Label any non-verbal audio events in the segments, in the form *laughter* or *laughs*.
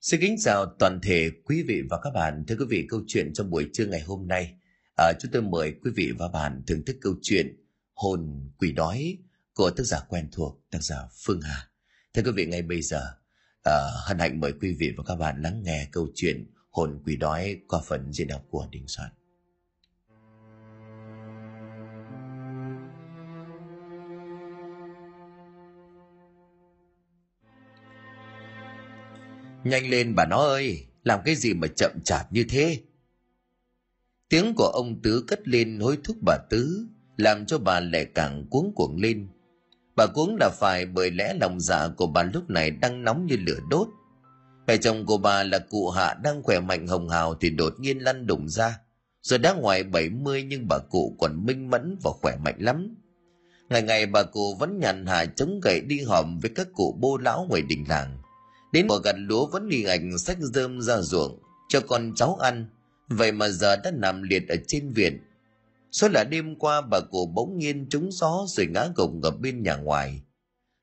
Xin kính chào toàn thể quý vị và các bạn. Thưa quý vị, câu chuyện trong buổi trưa ngày hôm nay, à, chúng tôi mời quý vị và bạn thưởng thức câu chuyện Hồn quỷ đói của tác giả quen thuộc, tác giả Phương Hà. Thưa quý vị, ngay bây giờ, à, hân hạnh mời quý vị và các bạn lắng nghe câu chuyện Hồn quỷ đói qua phần diễn đọc của Đình Soạn. Nhanh lên bà nó ơi, làm cái gì mà chậm chạp như thế? Tiếng của ông Tứ cất lên hối thúc bà Tứ, làm cho bà lại càng cuống cuồng lên. Bà cuống là phải bởi lẽ lòng dạ của bà lúc này đang nóng như lửa đốt. Mẹ chồng của bà là cụ Hạ đang khỏe mạnh hồng hào thì đột nhiên lăn đùng ra. Rồi đã ngoài 70 nhưng bà cụ còn minh mẫn và khỏe mạnh lắm. Ngày ngày bà cụ vẫn nhàn hạ chống gậy đi hòm với các cụ bô lão ngoài đình làng Đến mùa gặt lúa vẫn đi ảnh sách rơm ra ruộng, cho con cháu ăn. Vậy mà giờ đã nằm liệt ở trên viện. Số là đêm qua bà cụ bỗng nhiên trúng gió rồi ngã gục ở bên nhà ngoài.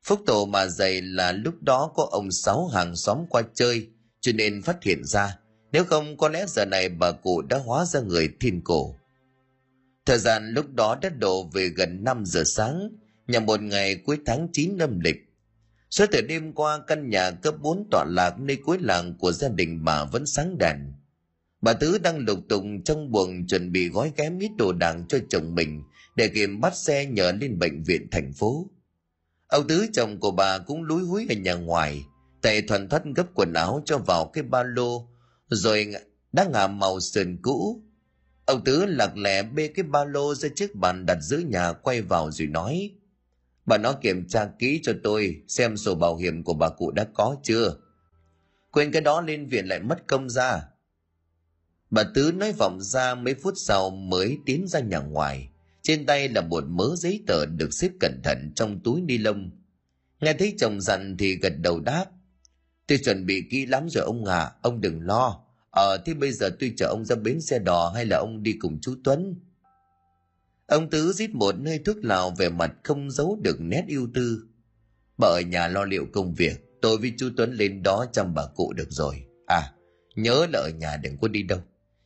Phúc tổ mà dày là lúc đó có ông sáu hàng xóm qua chơi, cho nên phát hiện ra. Nếu không có lẽ giờ này bà cụ đã hóa ra người thiên cổ. Thời gian lúc đó đã đổ về gần 5 giờ sáng, nhằm một ngày cuối tháng 9 âm lịch. Suốt từ đêm qua căn nhà cấp 4 tọa lạc nơi cuối làng của gia đình bà vẫn sáng đèn. Bà Tứ đang lục tục trong buồng chuẩn bị gói ghém ít đồ đạc cho chồng mình để kịp bắt xe nhờ lên bệnh viện thành phố. Ông Tứ chồng của bà cũng lúi húi ở nhà ngoài, tay thuần thoát gấp quần áo cho vào cái ba lô, rồi đã ngả màu sườn cũ. Ông Tứ lạc lẽ bê cái ba lô ra chiếc bàn đặt giữa nhà quay vào rồi nói – Bà nó kiểm tra kỹ cho tôi xem sổ bảo hiểm của bà cụ đã có chưa. Quên cái đó lên viện lại mất công ra. Bà Tứ nói vọng ra mấy phút sau mới tiến ra nhà ngoài. Trên tay là một mớ giấy tờ được xếp cẩn thận trong túi ni lông. Nghe thấy chồng dặn thì gật đầu đáp. Tôi chuẩn bị kỹ lắm rồi ông à, ông đừng lo. Ờ thế bây giờ tôi chở ông ra bến xe đò hay là ông đi cùng chú Tuấn? Ông Tứ rít một nơi thuốc lào về mặt không giấu được nét ưu tư. Bà ở nhà lo liệu công việc, tôi với chú Tuấn lên đó chăm bà cụ được rồi. À, nhớ là ở nhà đừng có đi đâu.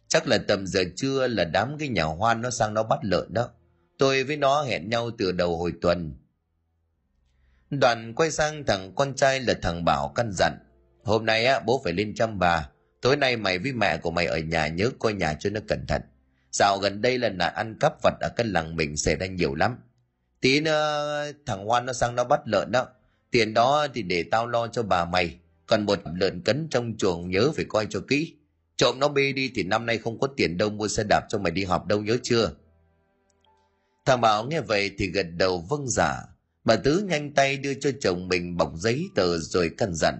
Chắc là tầm giờ trưa là đám cái nhà hoan nó sang nó bắt lợn đó. Tôi với nó hẹn nhau từ đầu hồi tuần. Đoàn quay sang thằng con trai là thằng Bảo căn dặn. Hôm nay á, bố phải lên chăm bà. Tối nay mày với mẹ của mày ở nhà nhớ coi nhà cho nó cẩn thận. Dạo gần đây là nạn ăn cắp vật ở cái làng mình xảy ra nhiều lắm. Tí nữa ờ, thằng Hoan nó sang nó bắt lợn đó. Tiền đó thì để tao lo cho bà mày. Còn một lợn cấn trong chuồng nhớ phải coi cho kỹ. Trộm nó bê đi thì năm nay không có tiền đâu, mua xe đạp cho mày đi học đâu, nhớ chưa? Thằng Bảo nghe vậy thì gật đầu vâng giả. Bà Tứ nhanh tay đưa cho chồng mình bọc giấy tờ rồi căn dặn.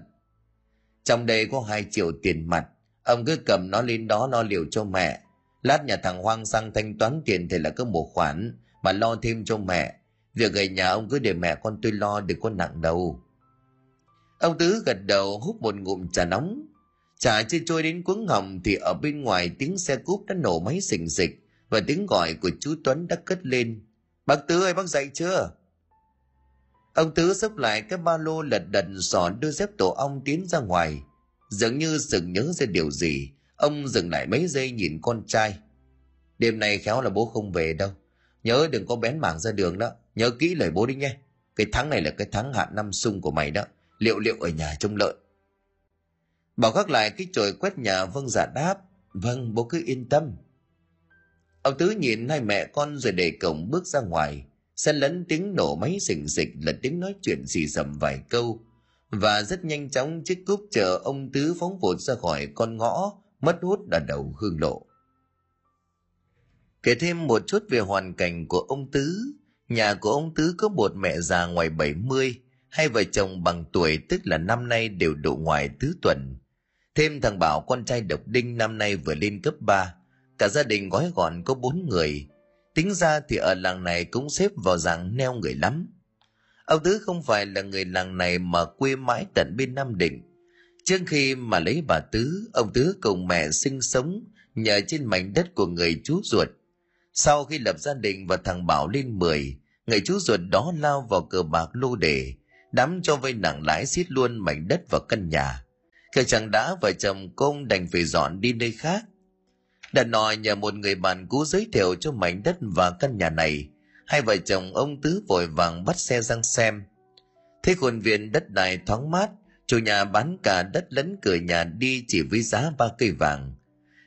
Trong đây có hai triệu tiền mặt. Ông cứ cầm nó lên đó lo liệu cho mẹ Lát nhà thằng Hoang sang thanh toán tiền thì là có một khoản, mà lo thêm cho mẹ. Việc ở nhà ông cứ để mẹ con tôi lo đừng có nặng đầu. Ông Tứ gật đầu hút một ngụm trà nóng. Trà chưa trôi đến cuống họng thì ở bên ngoài tiếng xe cúp đã nổ máy xình xịch và tiếng gọi của chú Tuấn đã cất lên. Bác Tứ ơi bác dậy chưa? Ông Tứ xốc lại cái ba lô lật đật sỏ đưa dép tổ ong tiến ra ngoài. Dường như sực nhớ ra điều gì, Ông dừng lại mấy giây nhìn con trai. Đêm nay khéo là bố không về đâu. Nhớ đừng có bén mảng ra đường đó. Nhớ kỹ lời bố đi nhé. Cái tháng này là cái tháng hạn năm sung của mày đó. Liệu liệu ở nhà trông lợi Bảo gác lại cái chổi quét nhà vâng giả đáp. Vâng, bố cứ yên tâm. Ông Tứ nhìn hai mẹ con rồi để cổng bước ra ngoài. Xen lẫn tiếng nổ máy xình xịch là tiếng nói chuyện xì xầm vài câu. Và rất nhanh chóng chiếc cúp chờ ông Tứ phóng vụt ra khỏi con ngõ mất hút ở đầu hương lộ. Kể thêm một chút về hoàn cảnh của ông Tứ, nhà của ông Tứ có một mẹ già ngoài 70, hai vợ chồng bằng tuổi tức là năm nay đều độ ngoài tứ tuần. Thêm thằng Bảo con trai độc đinh năm nay vừa lên cấp 3, cả gia đình gói gọn có bốn người. Tính ra thì ở làng này cũng xếp vào dạng neo người lắm. Ông Tứ không phải là người làng này mà quê mãi tận bên Nam Định, Trước khi mà lấy bà Tứ, ông Tứ cùng mẹ sinh sống nhờ trên mảnh đất của người chú ruột. Sau khi lập gia đình và thằng Bảo lên 10, người chú ruột đó lao vào cờ bạc lô đề, đám cho vay nặng lãi xiết luôn mảnh đất và căn nhà. khi chẳng đã vợ chồng công đành phải dọn đi nơi khác đã nói nhờ một người bạn cũ giới thiệu cho mảnh đất và căn nhà này hai vợ chồng ông tứ vội vàng bắt xe sang xem thấy khuôn viên đất đai thoáng mát chủ nhà bán cả đất lẫn cửa nhà đi chỉ với giá ba cây vàng.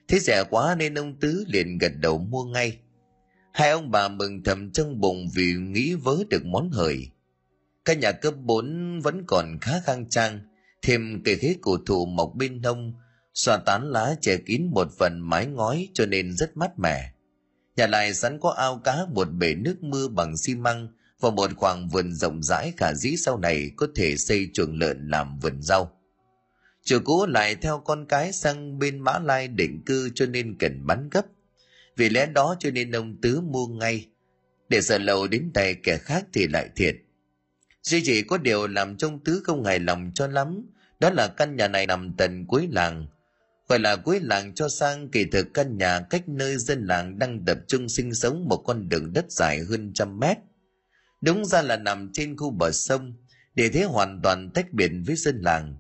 Thế rẻ quá nên ông tứ liền gật đầu mua ngay. Hai ông bà mừng thầm trong bụng vì nghĩ vớ được món hời. Căn nhà cấp 4 vẫn còn khá khang trang, thêm cây khế cổ thụ mọc bên hông xoa tán lá che kín một phần mái ngói cho nên rất mát mẻ. Nhà lại sẵn có ao cá một bể nước mưa bằng xi măng và một khoảng vườn rộng rãi khả dĩ sau này có thể xây chuồng lợn làm vườn rau. Chủ cũ lại theo con cái sang bên mã lai định cư cho nên cần bán gấp. Vì lẽ đó cho nên ông tứ mua ngay. Để sợ lầu đến tay kẻ khác thì lại thiệt. Duy chỉ có điều làm trong tứ không hài lòng cho lắm. Đó là căn nhà này nằm tận cuối làng. Gọi là cuối làng cho sang kỳ thực căn nhà cách nơi dân làng đang tập trung sinh sống một con đường đất dài hơn trăm mét đúng ra là nằm trên khu bờ sông để thế hoàn toàn tách biệt với dân làng.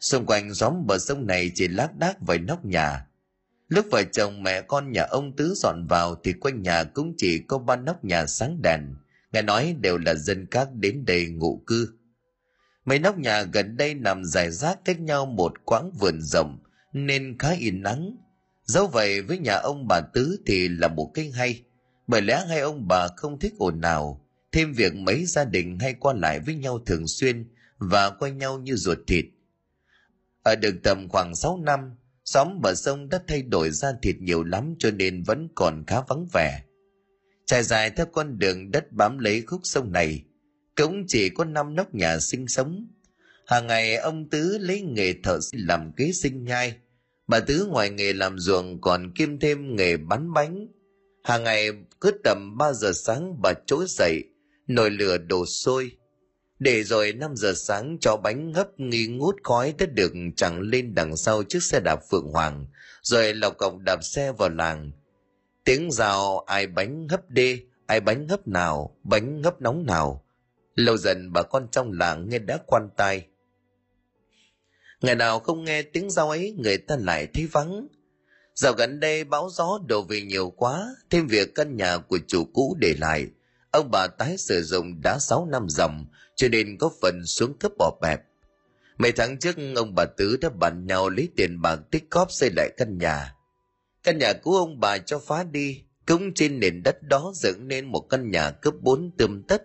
Xung quanh xóm bờ sông này chỉ lác đác vài nóc nhà. Lúc vợ chồng mẹ con nhà ông tứ dọn vào thì quanh nhà cũng chỉ có ba nóc nhà sáng đèn. Nghe nói đều là dân các đến đây ngụ cư. Mấy nóc nhà gần đây nằm dài rác cách nhau một quãng vườn rộng, nên khá yên nắng. Dẫu vậy với nhà ông bà tứ thì là một cái hay, bởi lẽ hai ông bà không thích ồn nào thêm việc mấy gia đình hay qua lại với nhau thường xuyên và quen nhau như ruột thịt. Ở được tầm khoảng 6 năm, xóm bờ sông đã thay đổi ra thịt nhiều lắm cho nên vẫn còn khá vắng vẻ. Trải dài theo con đường đất bám lấy khúc sông này, cũng chỉ có năm nóc nhà sinh sống. Hàng ngày, ông tứ lấy nghề thợ làm kế sinh nhai, bà tứ ngoài nghề làm ruộng còn kiêm thêm nghề bán bánh. Hàng ngày cứ tầm 3 giờ sáng bà trỗi dậy nồi lửa đổ sôi. Để rồi 5 giờ sáng cho bánh hấp nghi ngút khói đã được chẳng lên đằng sau chiếc xe đạp phượng hoàng, rồi lọc cọc đạp xe vào làng. Tiếng rào, ai bánh hấp đê, ai bánh hấp nào, bánh hấp nóng nào. Lâu dần bà con trong làng nghe đã quan tai. Ngày nào không nghe tiếng rau ấy, người ta lại thấy vắng. Dạo gần đây bão gió đổ về nhiều quá, thêm việc căn nhà của chủ cũ để lại ông bà tái sử dụng đã sáu năm dòng, cho nên có phần xuống cấp bỏ bẹp. Mấy tháng trước, ông bà tứ đã bàn nhau lấy tiền bạc tích cóp xây lại căn nhà. Căn nhà của ông bà cho phá đi, cũng trên nền đất đó dựng nên một căn nhà cấp bốn tươm tất.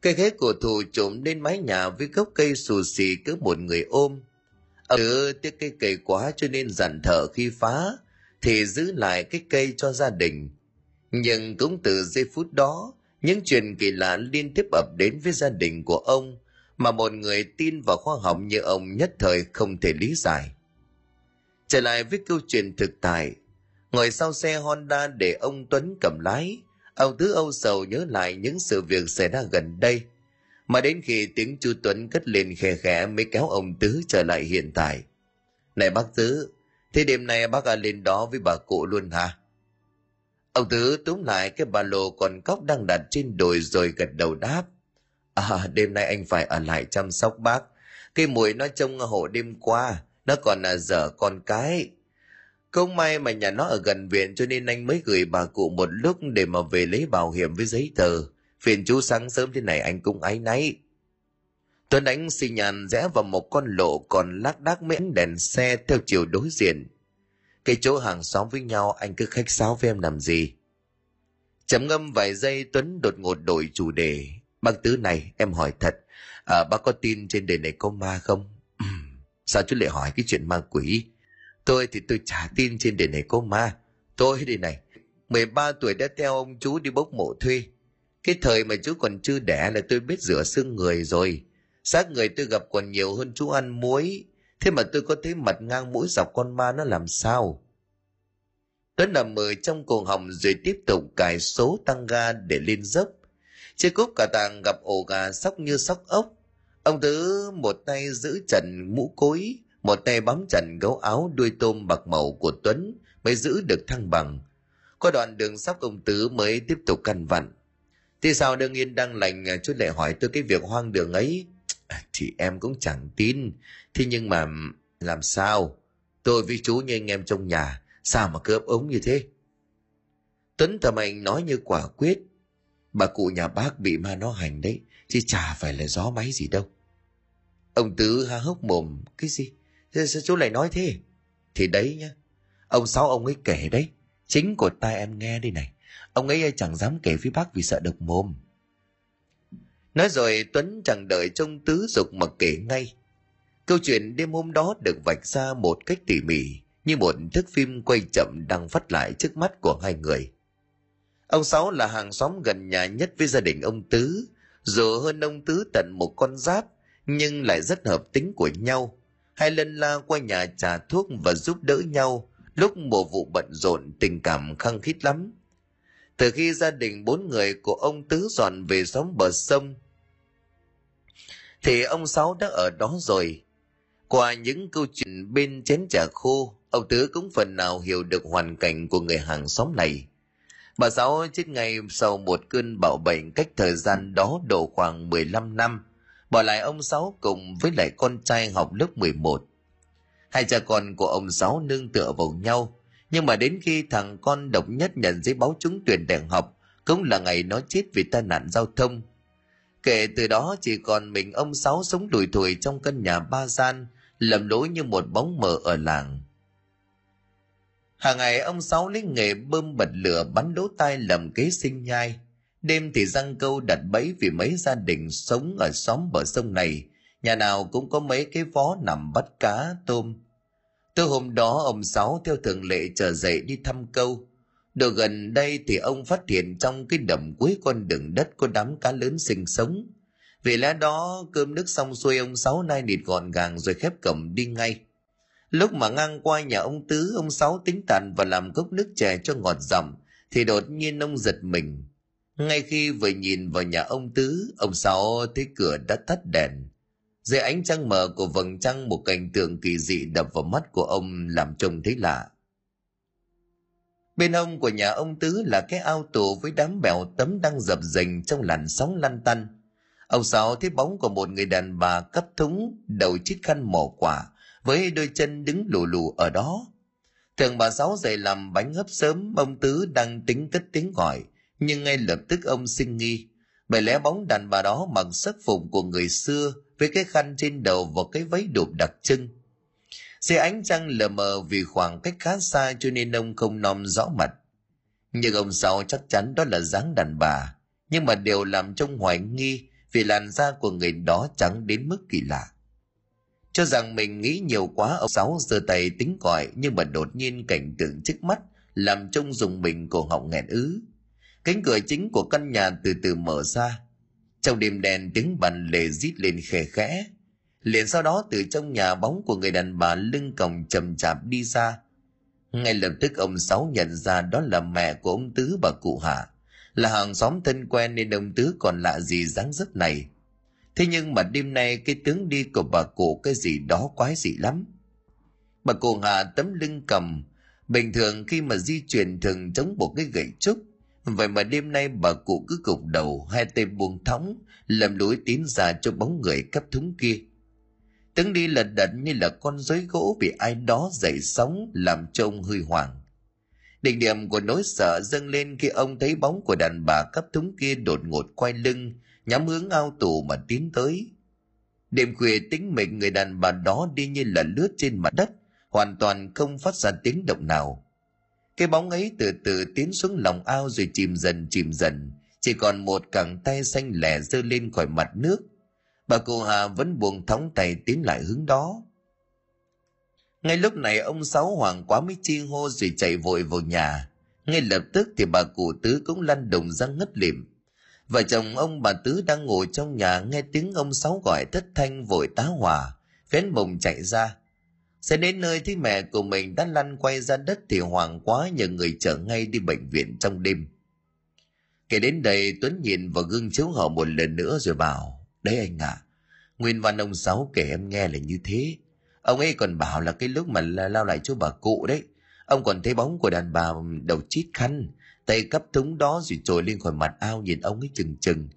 Cây ghế cổ thụ trộm lên mái nhà với gốc cây xù xì cứ một người ôm. Ông tứ tiếc cây cây quá cho nên dặn thở khi phá, thì giữ lại cái cây cho gia đình. Nhưng cũng từ giây phút đó những chuyện kỳ lạ liên tiếp ập đến với gia đình của ông mà một người tin vào khoa học như ông nhất thời không thể lý giải. Trở lại với câu chuyện thực tại, ngồi sau xe Honda để ông Tuấn cầm lái, ông Tứ Âu Sầu nhớ lại những sự việc xảy ra gần đây. Mà đến khi tiếng chú Tuấn cất lên khe khẽ mới kéo ông Tứ trở lại hiện tại. Này bác Tứ, thế đêm nay bác à lên đó với bà cụ luôn hả? Ông Tứ túm lại cái ba lô còn cóc đang đặt trên đồi rồi gật đầu đáp. À, đêm nay anh phải ở lại chăm sóc bác. Cái mùi nó trông hộ đêm qua, nó còn là dở con cái. Không may mà nhà nó ở gần viện cho nên anh mới gửi bà cụ một lúc để mà về lấy bảo hiểm với giấy tờ. Phiền chú sáng sớm thế này anh cũng áy náy. Tuấn Ánh xì nhàn rẽ vào một con lộ còn lác đác miễn đèn xe theo chiều đối diện cái chỗ hàng xóm với nhau anh cứ khách sáo với em làm gì? Chấm ngâm vài giây tuấn đột ngột đổi chủ đề. Bác tứ này em hỏi thật à, bác có tin trên đời này có ma không? Sao chú lại hỏi cái chuyện ma quỷ? Tôi thì tôi chả tin trên đời này có ma. Tôi đây này 13 tuổi đã theo ông chú đi bốc mộ thuê. Cái thời mà chú còn chưa đẻ là tôi biết rửa xương người rồi. Xác người tôi gặp còn nhiều hơn chú ăn muối. Thế mà tôi có thấy mặt ngang mũi dọc con ma nó làm sao? Tuấn nằm mờ trong cuồng họng rồi tiếp tục cài số tăng ga để lên dốc. Chiếc cúp cả tàng gặp ổ gà sóc như sóc ốc. Ông Tứ một tay giữ trần mũ cối, một tay bám trần gấu áo đuôi tôm bạc màu của Tuấn mới giữ được thăng bằng. Có đoạn đường sóc ông Tứ mới tiếp tục căn vặn. Thì sao đương nhiên đang lành à, chú lại hỏi tôi cái việc hoang đường ấy thì em cũng chẳng tin thế nhưng mà Làm sao? Tôi với chú như anh em trong nhà, sao mà cứ ấp ống như thế? Tuấn thầm anh nói như quả quyết. Bà cụ nhà bác bị ma nó hành đấy, chứ chả phải là gió máy gì đâu. Ông Tứ há hốc mồm, cái gì? Sao chú lại nói thế? Thì đấy nhá, ông Sáu ông ấy kể đấy, chính của tai em nghe đây này. Ông ấy à, chẳng dám kể với bác vì sợ độc mồm. Nói rồi Tuấn chẳng đợi trông Tứ dục mà kể ngay. Câu chuyện đêm hôm đó được vạch ra một cách tỉ mỉ, như một thước phim quay chậm đang phát lại trước mắt của hai người. Ông Sáu là hàng xóm gần nhà nhất với gia đình ông Tứ, dù hơn ông Tứ tận một con giáp, nhưng lại rất hợp tính của nhau. Hai lần la qua nhà trà thuốc và giúp đỡ nhau, lúc mùa vụ bận rộn tình cảm khăng khít lắm. Từ khi gia đình bốn người của ông Tứ dọn về xóm bờ sông, thì ông Sáu đã ở đó rồi. Qua những câu chuyện bên chén trà khô, ông Tứ cũng phần nào hiểu được hoàn cảnh của người hàng xóm này. Bà Sáu chết ngay sau một cơn bạo bệnh cách thời gian đó độ khoảng 15 năm, bỏ lại ông Sáu cùng với lại con trai học lớp 11. Hai cha con của ông Sáu nương tựa vào nhau, nhưng mà đến khi thằng con độc nhất nhận giấy báo trúng tuyển đại học, cũng là ngày nó chết vì tai nạn giao thông. Kể từ đó chỉ còn mình ông Sáu sống đùi thùi trong căn nhà ba gian, lầm lỗi như một bóng mờ ở làng. Hàng ngày ông Sáu lấy nghề bơm bật lửa bắn lỗ tai lầm kế sinh nhai. Đêm thì răng câu đặt bẫy vì mấy gia đình sống ở xóm bờ sông này, nhà nào cũng có mấy cái vó nằm bắt cá, tôm. Từ hôm đó ông Sáu theo thường lệ trở dậy đi thăm câu. Được gần đây thì ông phát hiện trong cái đầm cuối con đường đất có đám cá lớn sinh sống. Vì lẽ đó cơm nước xong xuôi ông Sáu nay nịt gọn gàng rồi khép cổng đi ngay. Lúc mà ngang qua nhà ông Tứ, ông Sáu tính tàn và làm cốc nước chè cho ngọt giọng, thì đột nhiên ông giật mình. Ngay khi vừa nhìn vào nhà ông Tứ, ông Sáu thấy cửa đã tắt đèn. Dưới ánh trăng mờ của vầng trăng một cảnh tượng kỳ dị đập vào mắt của ông làm trông thấy lạ. Bên ông của nhà ông Tứ là cái ao tù với đám bèo tấm đang dập dềnh trong làn sóng lăn tăn. Ông Sáu thấy bóng của một người đàn bà cấp thúng, đầu chiếc khăn mỏ quả, với đôi chân đứng lù lù ở đó. Thường bà Sáu dậy làm bánh hấp sớm, ông Tứ đang tính cất tiếng gọi, nhưng ngay lập tức ông sinh nghi. Bởi lẽ bóng đàn bà đó mặc sắc phục của người xưa với cái khăn trên đầu và cái váy đụp đặc trưng. Dưới ánh trăng lờ mờ vì khoảng cách khá xa cho nên ông không nom rõ mặt. Nhưng ông Sáu chắc chắn đó là dáng đàn bà, nhưng mà đều làm trông hoài nghi vì làn da của người đó trắng đến mức kỳ lạ. Cho rằng mình nghĩ nhiều quá, ông Sáu giơ tay tính gọi, nhưng mà đột nhiên cảnh tượng trước mắt làm trông dùng mình cổ họng nghẹn ứ. Cánh cửa chính của căn nhà từ từ mở ra. Trong đêm đèn tiếng bàn lề rít lên khè khẽ. Liền sau đó, từ trong nhà bóng của người đàn bà lưng còng chậm chạp đi ra. Ngay lập tức, ông Sáu nhận ra đó là mẹ của ông Tứ bà cụ Hạ. Là hàng xóm thân quen nên ông Tứ còn lạ gì dáng dấp này Thế nhưng mà đêm nay cái tướng đi của bà cụ cái gì đó quái dị lắm. Bà cụ hạ tấm lưng cầm, bình thường khi mà di chuyển thường chống một cái gậy trúc. Vậy mà đêm nay bà cụ cứ gục đầu, hai tay buông thõng, lầm lối tín ra cho bóng người cấp thúng kia. Tướng đi lật đật như là con rối gỗ bị ai đó dậy sóng làm cho ông hơi hoảng. Đỉnh điểm của nỗi sợ dâng lên khi ông thấy bóng của đàn bà cấp thúng kia đột ngột quay lưng, nhắm hướng ao tù mà tiến tới. Đêm khuya tính mình người đàn bà đó đi như là lướt trên mặt đất, hoàn toàn không phát ra tiếng động nào. Cái bóng ấy từ từ tiến xuống lòng ao rồi chìm dần chìm dần, chỉ còn một cẳng tay xanh lẻ giơ lên khỏi mặt nước. Bà cụ Hà vẫn buông thóng tay tiến lại hướng đó. Ngay lúc này ông Sáu Hoàng quá mới chi hô rồi chạy vội vào nhà. Ngay lập tức thì bà cụ tứ cũng lăn đồng ra ngất lịm. Vợ chồng ông bà Tứ đang ngồi trong nhà nghe tiếng ông Sáu gọi thất thanh vội tá hỏa, phén bồng chạy ra. Sẽ đến nơi thì mẹ của mình đã lăn quay ra đất thì hoàng quá nhờ người chở ngay đi bệnh viện trong đêm. Kể đến đây Tuấn nhìn vào gương chiếu hậu một lần nữa rồi bảo, đấy anh ạ, à, nguyên văn ông Sáu kể em nghe là như thế. Ông ấy còn bảo là cái lúc mà lao lại chỗ bà cụ đấy, ông còn thấy bóng của đàn bà đầu chít khăn, tay cấp thúng đó rồi trồi lên khỏi mặt ao nhìn ông ấy chừng chừng.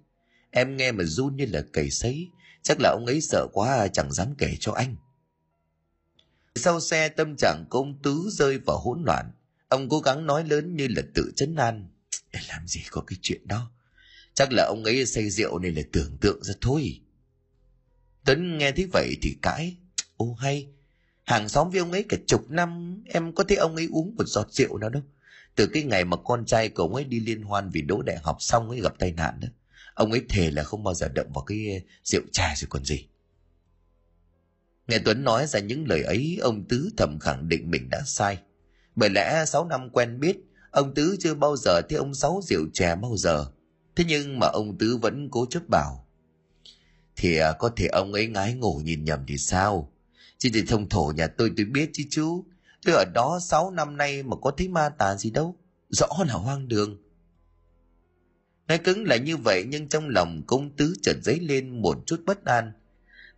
Em nghe mà run như là cầy sấy chắc là ông ấy sợ quá chẳng dám kể cho anh. Sau xe tâm trạng của ông tứ rơi vào hỗn loạn. Ông cố gắng nói lớn như là tự chấn an. Làm gì có cái chuyện đó? Chắc là ông ấy say rượu nên là tưởng tượng ra thôi. Tuấn nghe thấy vậy thì cãi ô hay, hàng xóm với ông ấy cả chục năm, em có thấy ông ấy uống một giọt rượu nào đâu. Từ cái ngày mà con trai của ông ấy đi liên hoan vì đỗ đại học xong ấy gặp tai nạn đó, ông ấy thề là không bao giờ động vào cái ờ, rượu trà rồi còn gì. Nghe tuấn nói ra những lời ấy, ông tứ thầm khẳng định mình đã sai. Bởi lẽ sáu năm quen biết, ông tứ chưa bao giờ thấy ông sáu rượu chè bao giờ. Thế nhưng mà ông tứ vẫn cố chấp bảo, thì ờ, có thể ông ấy ngái ngủ nhìn nhầm thì sao? Xin thì thông thổ nhà tôi tôi biết chứ chú. Tôi ở đó sáu năm nay mà có thấy ma tà gì đâu. Rõ là hoang đường. Nói cứng là như vậy nhưng trong lòng công tứ chợt dấy lên một chút bất an.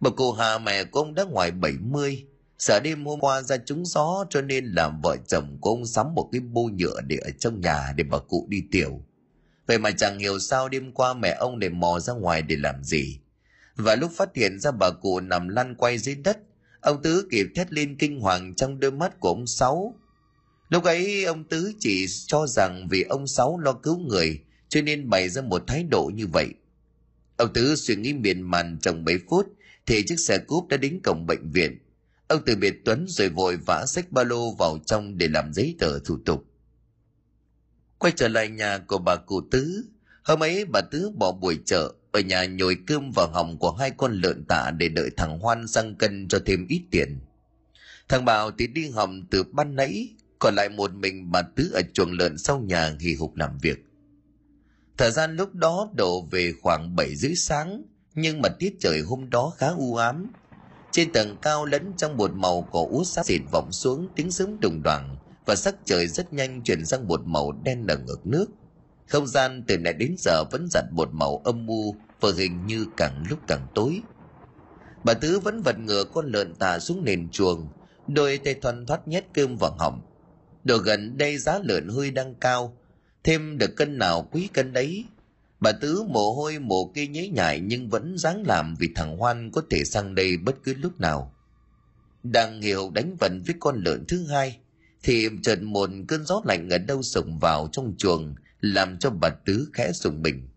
Bà cụ hà mẹ của ông đã ngoài 70 sợ đêm hôm qua ra trúng gió cho nên làm vợ chồng của ông sắm một cái bô nhựa để ở trong nhà để bà cụ đi tiểu. Vậy mà chẳng hiểu sao đêm qua mẹ ông để mò ra ngoài để làm gì. Và lúc phát hiện ra bà cụ nằm lăn quay dưới đất ông tứ kịp thét lên kinh hoàng trong đôi mắt của ông sáu. Lúc ấy, ông tứ chỉ cho rằng vì ông sáu lo cứu người, cho nên bày ra một thái độ như vậy. Ông tứ suy nghĩ miền màn trong mấy phút, thì chiếc xe cúp đã đến cổng bệnh viện. Ông từ biệt tuấn rồi vội vã xách ba lô vào trong để làm giấy tờ thủ tục. Quay trở lại nhà của bà cụ tứ. Hôm ấy, bà tứ bỏ buổi chợ ở nhà nhồi cơm vào họng của hai con lợn tạ để đợi thằng hoan sang cân cho thêm ít tiền. Thằng bảo thì đi hầm từ ban nãy, còn lại một mình bà tứ ở chuồng lợn sau nhà hì hục làm việc. Thời gian lúc đó đổ về khoảng bảy rưỡi sáng, nhưng mà tiết trời hôm đó khá u ám. Trên tầng cao lẫn trong một màu cỏ út sát xịt vọng xuống, tiếng sớm đùng đoàng, và sắc trời rất nhanh chuyển sang một màu đen ở ngược nước không gian từ nãy đến giờ vẫn giặt một màu âm u và hình như càng lúc càng tối. Bà tứ vẫn vật ngựa con lợn tà xuống nền chuồng, đôi tay thoăn thoắt nhét cơm vào họng. Đồ gần đây giá lợn hơi đang cao, thêm được cân nào quý cân đấy. Bà tứ mồ hôi mồ kê nhế nhại nhưng vẫn dáng làm vì thằng hoan có thể sang đây bất cứ lúc nào. Đang hiểu đánh vần với con lợn thứ hai, thì chợt một cơn gió lạnh ở đâu sổng vào trong chuồng làm cho bà tứ khẽ dùng mình.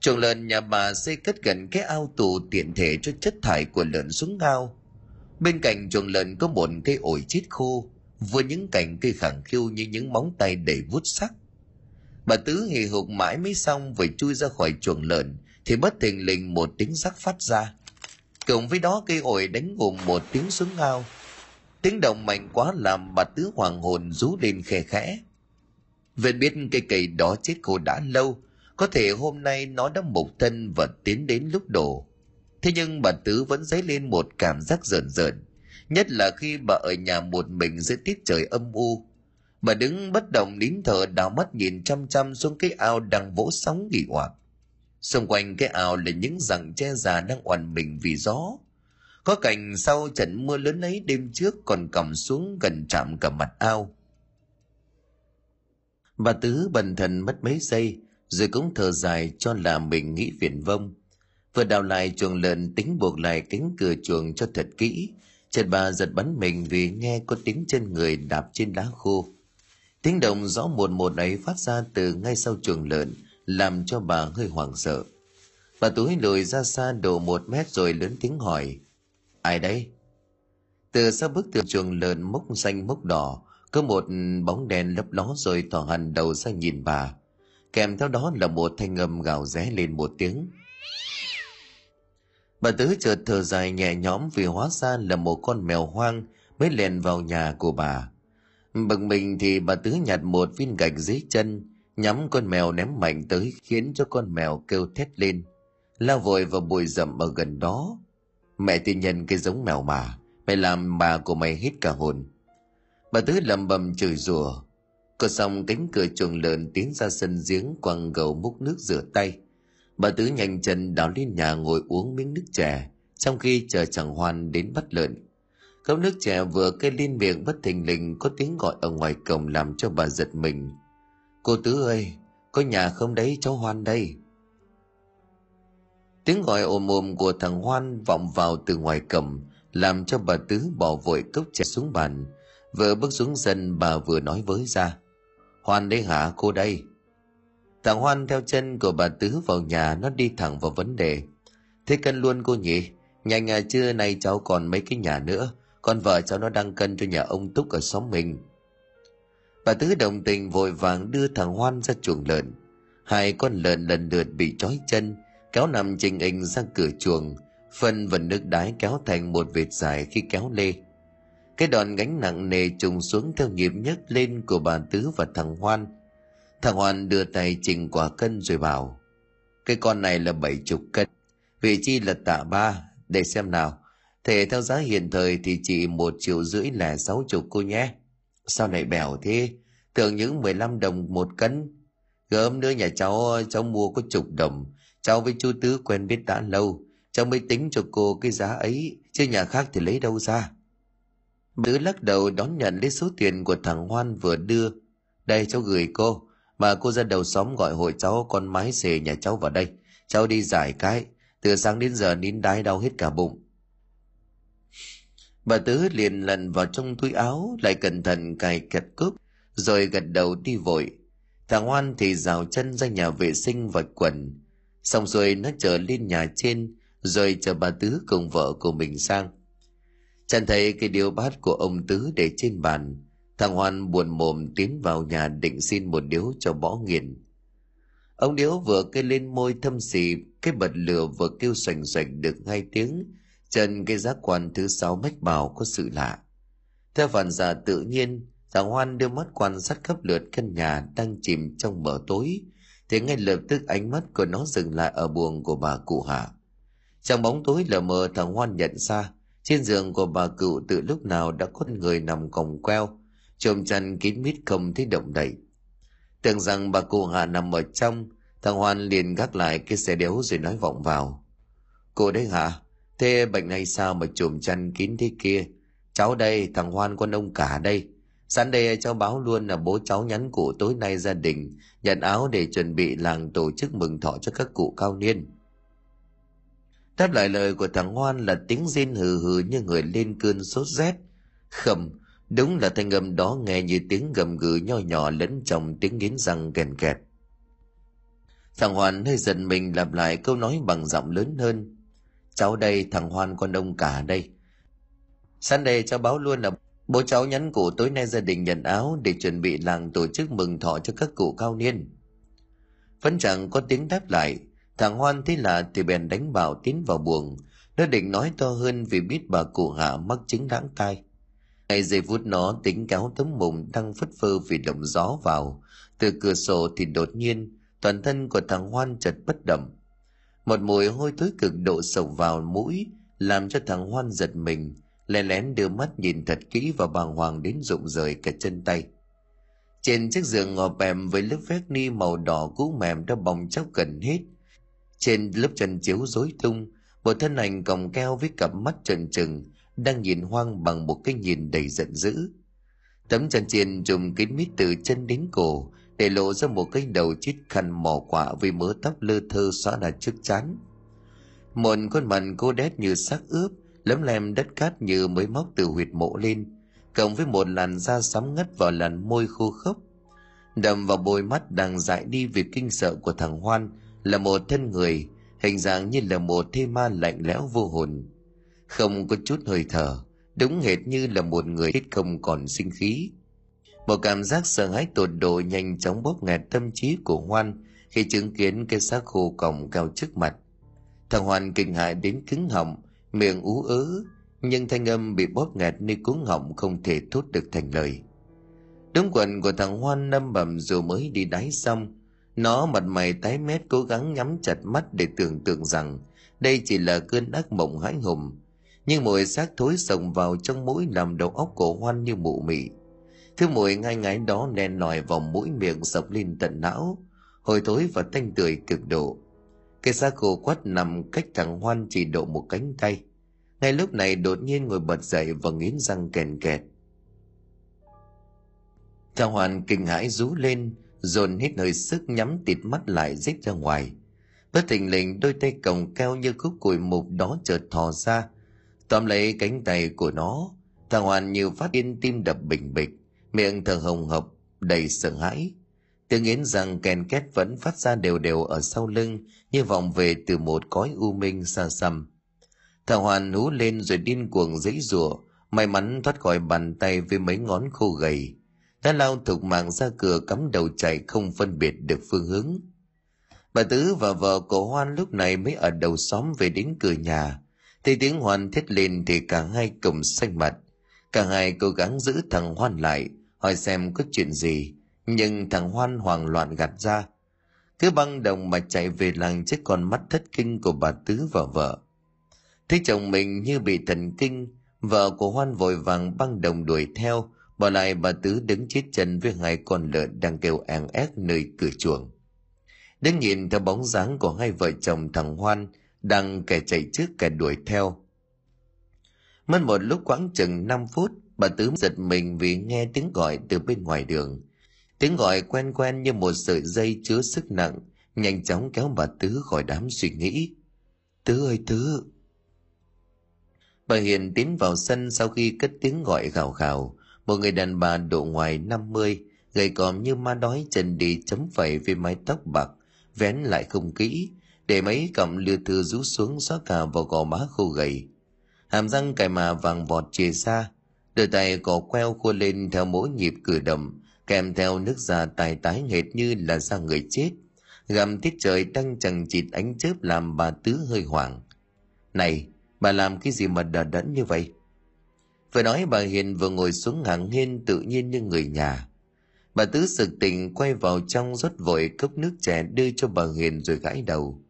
Chuồng lợn nhà bà xây cất gần cái ao tù tiện thể cho chất thải của lợn xuống ao bên cạnh chuồng lợn có một cây ổi chết khô, vừa những cành cây khẳng khiu như những móng tay đầy vút sắc. Bà tứ hì hục mãi mới xong vừa chui ra khỏi chuồng lợn, thì bất thình lình một tiếng sắc phát ra. Cùng với đó, cây ổi đánh gồm một tiếng xuống ao tiếng động mạnh quá làm bà tứ hoàng hồn rú lên khe khẽ. Vên biết cây cầy đó chết khô đã lâu, có thể hôm nay nó đã mục thân và tiến đến lúc đổ. Thế nhưng bà Tứ vẫn dấy lên một cảm giác rợn rợn, nhất là khi bà ở nhà một mình dưới tiết trời âm u. Bà đứng bất động nín thở đào mắt nhìn chăm chăm xuống cái ao đang vỗ sóng nghỉ hoạt. Xung quanh cái ao là những rặng tre già đang oằn mình vì gió. Có cảnh sau trận mưa lớn ấy đêm trước còn cầm xuống gần chạm cả mặt ao Bà Tứ bần thần mất mấy giây, rồi cũng thở dài cho là mình nghĩ viển vông. Vừa đào lại chuồng lợn tính buộc lại cánh cửa chuồng cho thật kỹ. Chợt bà giật bắn mình vì nghe có tiếng chân người đạp trên đá khô. Tiếng động rõ một một ấy phát ra từ ngay sau chuồng lợn, làm cho bà hơi hoảng sợ. Bà túi lùi ra xa độ một mét rồi lớn tiếng hỏi. Ai đấy? Từ sau bức tường chuồng lợn mốc xanh mốc đỏ, có một bóng đèn lấp ló rồi thỏ hẳn đầu ra nhìn bà. Kèm theo đó là một thanh âm gào ré lên một tiếng. Bà tứ chợt thở dài nhẹ nhõm vì hóa ra là một con mèo hoang mới lèn vào nhà của bà. Bực mình thì bà tứ nhặt một viên gạch dưới chân, nhắm con mèo ném mạnh tới khiến cho con mèo kêu thét lên. Lao vội vào bụi rậm ở gần đó. Mẹ tin nhân cái giống mèo mà mày làm bà của mày hít cả hồn. Bà Tứ lầm bầm chửi rủa. Có xong cánh cửa chuồng lợn tiến ra sân giếng quăng gầu múc nước rửa tay. Bà Tứ nhanh chân đào lên nhà ngồi uống miếng nước chè, trong khi chờ chẳng hoan đến bắt lợn. Cốc nước chè vừa kê lên miệng bất thình lình có tiếng gọi ở ngoài cổng làm cho bà giật mình. Cô Tứ ơi, có nhà không đấy cháu Hoan đây. Tiếng gọi ồm ồm của thằng Hoan vọng vào từ ngoài cổng, làm cho bà tứ bỏ vội cốc chè xuống bàn vừa bước xuống sân, bà vừa nói với ra hoan đấy hả cô đây? Thằng hoan theo chân của bà tứ vào nhà, nó đi thẳng vào vấn đề. Thế cân luôn cô nhỉ? Nhanh à trưa nay cháu còn mấy cái nhà nữa, con vợ cháu nó đang cân cho nhà ông túc ở xóm mình. Bà tứ đồng tình vội vàng đưa thằng hoan ra chuồng lợn. Hai con lợn lần lượt bị trói chân, kéo nằm trình hình ra cửa chuồng, phân và nước đái kéo thành một vệt dài khi kéo lê cái đòn gánh nặng nề trùng xuống theo nhịp nhấc lên của bà tứ và thằng hoan. Thằng hoan đưa tay chỉnh quả cân rồi bảo, cái con này là bảy chục cân, vị chi là tạ ba, để xem nào. Thể theo giá hiện thời thì chỉ một triệu rưỡi là sáu chục cô nhé. Sao lại bèo thế? Tưởng những mười lăm đồng một cân. Gớm nữa nhà cháu cháu mua có chục đồng. Cháu với chú tứ quen biết đã lâu. Cháu mới tính cho cô cái giá ấy, chứ nhà khác thì lấy đâu ra? Nữ lắc đầu đón nhận lấy số tiền của thằng hoan vừa đưa. Đây, cháu gửi cô. Mà cô ra đầu xóm gọi hội cháu, con mái xề nhà cháu vào đây. Cháu đi giải cái. Từ sáng đến giờ nín đái đau hết cả bụng. Bà tứ liền lần vào trong túi áo, lại cẩn thận cài kẹt cướp rồi gật đầu đi vội. Thằng hoan thì rào chân ra nhà vệ sinh vạch quần. Xong rồi nó trở lên nhà trên, rồi chờ bà tứ cùng vợ của mình sang chẳng thấy cái điếu bát của ông tứ để trên bàn, thằng hoan buồn mồm tiến vào nhà định xin một điếu cho bỏ nghiền. Ông điếu vừa kê lên môi thâm xì, cái bật lửa vừa kêu xoành xoành được hai tiếng chân cái giác quan thứ sáu mách bảo có sự lạ. Theo phản giả tự nhiên, thằng hoan đưa mắt quan sát khắp lượt căn nhà đang chìm trong mờ tối, thì ngay lập tức ánh mắt của nó dừng lại ở buồng của bà cụ hạ. Trong bóng tối lờ mờ, thằng hoan nhận ra trên giường của bà cụ từ lúc nào đã có người nằm còng queo chồm chăn kín mít không thấy động đậy. Tưởng rằng bà cụ hạ nằm ở trong, thằng hoan liền gác lại cái xe đéo rồi nói vọng vào. Cô đấy hả thế bệnh này sao mà chùm chăn kín thế kia? Cháu đây, thằng hoan con ông cả đây. Sẵn đây cháu báo luôn là bố cháu nhắn cụ tối nay gia đình, nhận áo để chuẩn bị làng tổ chức mừng thọ cho các cụ cao niên đáp lại lời của thằng hoan là tiếng rên hừ hừ như người lên cơn sốt rét. Khầm đúng là thanh âm đó nghe như tiếng gầm gừ nho nhỏ lẫn trong tiếng nghiến răng kèn kẹt. Thằng hoan hơi giận mình lặp lại câu nói bằng giọng lớn hơn. Cháu đây, thằng hoan con ông cả đây. Sáng đây cháu báo luôn là bố cháu nhắn cụ tối nay gia đình nhận áo để chuẩn bị làng tổ chức mừng thọ cho các cụ cao niên. Vẫn chẳng có tiếng đáp lại thằng hoan thấy lạ thì bèn đánh bảo tiến vào buồng. Nó định nói to hơn vì biết bà cụ hạ mắc chứng đáng tai. Ngay giây phút nó tính kéo tấm mùng đang phất phơ vì động gió vào. Từ cửa sổ thì đột nhiên, toàn thân của thằng hoan chật bất động. Một mùi hôi thối cực độ sộc vào mũi, làm cho thằng hoan giật mình, lén lén đưa mắt nhìn thật kỹ và bàng hoàng đến rụng rời cả chân tay. Trên chiếc giường ngò bèm với lớp vét ni màu đỏ cũ mềm đã bong chóc gần hết trên lớp chân chiếu rối tung, một thân ảnh còng keo với cặp mắt trần trừng, đang nhìn hoang bằng một cái nhìn đầy giận dữ. Tấm chân chiên trùm kín mít từ chân đến cổ, để lộ ra một cái đầu chít khăn mỏ quả với mớ tóc lơ thơ xóa là trước chán một con mặt cô đét như xác ướp, lấm lem đất cát như mới móc từ huyệt mộ lên, cộng với một làn da sắm ngất vào làn môi khô khốc. Đầm vào bôi mắt đang dại đi vì kinh sợ của thằng hoan là một thân người, hình dạng như là một thê ma lạnh lẽo vô hồn. Không có chút hơi thở, đúng hệt như là một người ít không còn sinh khí. Một cảm giác sợ hãi tột độ nhanh chóng bóp nghẹt tâm trí của hoan khi chứng kiến cái xác khô còng cao trước mặt. Thằng hoan kinh hại đến cứng họng, miệng ú ớ, nhưng thanh âm bị bóp nghẹt nơi cuống họng không thể thốt được thành lời. Đúng quần của thằng hoan năm bầm dù mới đi đáy xong nó mặt mày tái mét cố gắng nhắm chặt mắt để tưởng tượng rằng đây chỉ là cơn ác mộng hãi hùng. Nhưng mùi xác thối sồng vào trong mũi làm đầu óc cổ hoan như mụ mị. Thứ mùi ngay ngái đó đen nòi vào mũi miệng sập lên tận não, hồi thối và tanh tưởi cực độ. Cái xác khô quắt nằm cách thằng hoan chỉ độ một cánh tay. Ngay lúc này đột nhiên ngồi bật dậy và nghiến răng kèn kẹt. Thằng hoan kinh hãi rú lên dồn hết hơi sức nhắm tịt mắt lại rít ra ngoài. Bất thình lình, đôi tay còng keo như khúc cùi mục đó chợt thò ra. Tóm lấy cánh tay của nó, thằng hoàn như phát điên tim đập bình bịch, miệng thở hồng hộc, đầy sợ hãi. Tiếng yến rằng kèn két vẫn phát ra đều đều ở sau lưng, như vọng về từ một cõi u minh xa xăm. Thằng hoàn hú lên rồi điên cuồng dãy rủa may mắn thoát khỏi bàn tay với mấy ngón khô gầy đã lao thục mạng ra cửa cắm đầu chạy không phân biệt được phương hướng. Bà tứ và vợ của hoan lúc này mới ở đầu xóm về đến cửa nhà. Thì tiếng hoan thét lên thì cả hai cùng xanh mặt. Cả hai cố gắng giữ thằng hoan lại, hỏi xem có chuyện gì. Nhưng thằng hoan hoảng loạn gạt ra. Cứ băng đồng mà chạy về làng trước con mắt thất kinh của bà tứ và vợ. Thấy chồng mình như bị thần kinh, vợ của hoan vội vàng băng đồng đuổi theo bỏ lại bà tứ đứng chết chân với hai con lợn đang kêu an ác nơi cửa chuồng. Đứng nhìn theo bóng dáng của hai vợ chồng thằng hoan, đang kẻ chạy trước kẻ đuổi theo. Mất một lúc quãng chừng 5 phút, bà tứ giật mình vì nghe tiếng gọi từ bên ngoài đường. Tiếng gọi quen quen như một sợi dây chứa sức nặng, nhanh chóng kéo bà tứ khỏi đám suy nghĩ. Tứ ơi, tứ. Bà hiền tiến vào sân sau khi cất tiếng gọi gào gào một người đàn bà độ ngoài 50, gầy còm như ma đói chân đi chấm phẩy với mái tóc bạc, vén lại không kỹ, để mấy cọng lưa thư rú xuống xóa cả vào gò má khô gầy. Hàm răng cài mà vàng vọt chìa xa, đôi tay cỏ queo khô lên theo mỗi nhịp cử động, kèm theo nước da tài tái nghệt như là da người chết. Gầm tiết trời đang chẳng chịt ánh chớp làm bà tứ hơi hoảng. Này, bà làm cái gì mà đờ đẫn như vậy? Vừa nói bà Hiền vừa ngồi xuống hàng hiên tự nhiên như người nhà. Bà Tứ sực tỉnh quay vào trong rót vội cốc nước chè đưa cho bà Hiền rồi gãi đầu.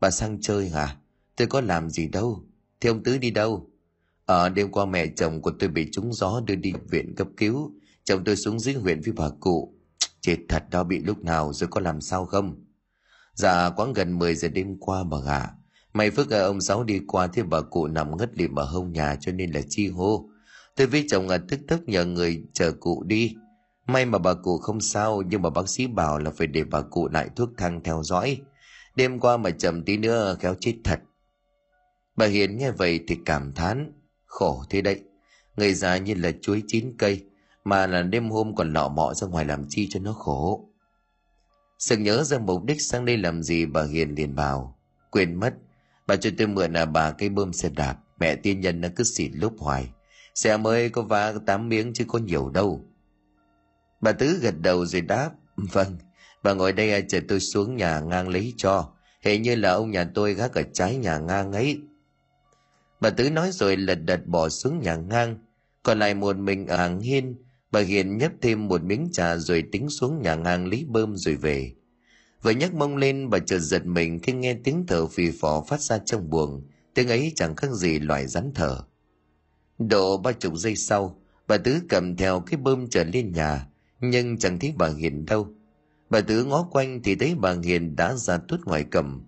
Bà sang chơi hả? Tôi có làm gì đâu. Thế ông Tứ đi đâu? Ở đêm qua mẹ chồng của tôi bị trúng gió đưa đi viện cấp cứu. Chồng tôi xuống dưới huyện với bà cụ. Chết thật đó, bị lúc nào rồi có làm sao không? Dạ quãng gần 10 giờ đêm qua bà ạ. May phước ờ, ông Sáu đi qua thì bà cụ nằm ngất lịm ở hông nhà cho nên là chi hô. Tôi với chồng ở tức tức nhờ người chờ cụ đi. May mà bà cụ không sao nhưng mà bác sĩ bảo là phải để bà cụ lại thuốc thang theo dõi. Đêm qua mà chậm tí nữa khéo chết thật. Bà Hiền nghe vậy thì cảm thán. Khổ thế đấy. Người già như là chuối chín cây mà là đêm hôm còn lọ mọ ra ngoài làm chi cho nó khổ. sực nhớ ra mục đích sang đây làm gì bà Hiền liền bảo. Quên mất, bà cho tôi mượn là bà cây bơm xe đạp. Mẹ tiên nhân nó cứ xịt lúc hoài Xe mới có vá tám miếng chứ có nhiều đâu. Bà Tứ gật đầu rồi đáp. Vâng, bà ngồi đây à, chờ tôi xuống nhà ngang lấy cho. Hệ như là ông nhà tôi gác ở trái nhà ngang ấy. Bà Tứ nói rồi lật đật bỏ xuống nhà ngang. Còn lại một mình ở hàng hiên, bà Hiền nhấp thêm một miếng trà rồi tính xuống nhà ngang lấy bơm rồi về. Vừa nhấc mông lên bà chợt giật mình khi nghe tiếng thở phì phò phát ra trong buồng. Tiếng ấy chẳng khác gì loài rắn thở. Độ ba chục giây sau, bà Tứ cầm theo cái bơm trở lên nhà, nhưng chẳng thấy bà Hiền đâu. Bà Tứ ngó quanh thì thấy bà Hiền đã ra tuốt ngoài cầm.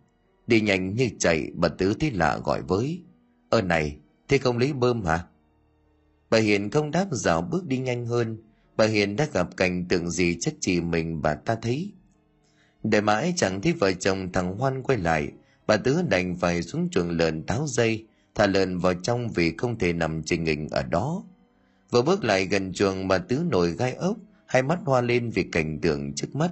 Đi nhanh như chạy, bà Tứ thấy lạ gọi với. Ơ này, thế không lấy bơm hả? Bà Hiền không đáp dạo bước đi nhanh hơn. Bà Hiền đã gặp cảnh tượng gì chắc chỉ mình bà ta thấy. Để mãi chẳng thấy vợ chồng thằng Hoan quay lại, bà Tứ đành phải xuống chuồng lợn tháo dây, thả lợn vào trong vì không thể nằm trình hình ở đó. Vừa bước lại gần chuồng bà Tứ nổi gai ốc, hai mắt hoa lên vì cảnh tượng trước mắt.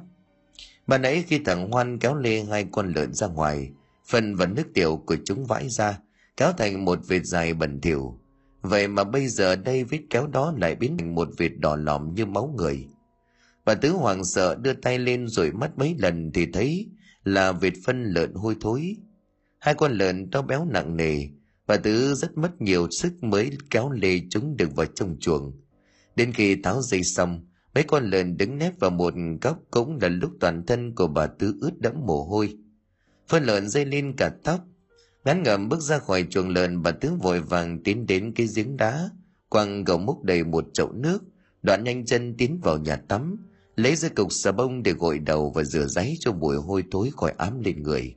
Bà nãy khi thằng Hoan kéo lê hai con lợn ra ngoài, phần và nước tiểu của chúng vãi ra, kéo thành một vệt dài bẩn thỉu. Vậy mà bây giờ đây vết kéo đó lại biến thành một vệt đỏ lòm như máu người. Bà Tứ hoàng sợ đưa tay lên rồi mắt mấy lần thì thấy là vệt phân lợn hôi thối. Hai con lợn to béo nặng nề, Bà Tứ rất mất nhiều sức mới kéo lê chúng được vào trong chuồng. Đến khi tháo dây xong, mấy con lợn đứng nép vào một góc cũng là lúc toàn thân của bà Tứ ướt đẫm mồ hôi. Phân lợn dây lên cả tóc. Ngắn ngầm bước ra khỏi chuồng lợn bà Tứ vội vàng tiến đến cái giếng đá, quăng gầu múc đầy một chậu nước, đoạn nhanh chân tiến vào nhà tắm, lấy ra cục xà bông để gội đầu và rửa ráy cho mùi hôi thối khỏi ám lên người.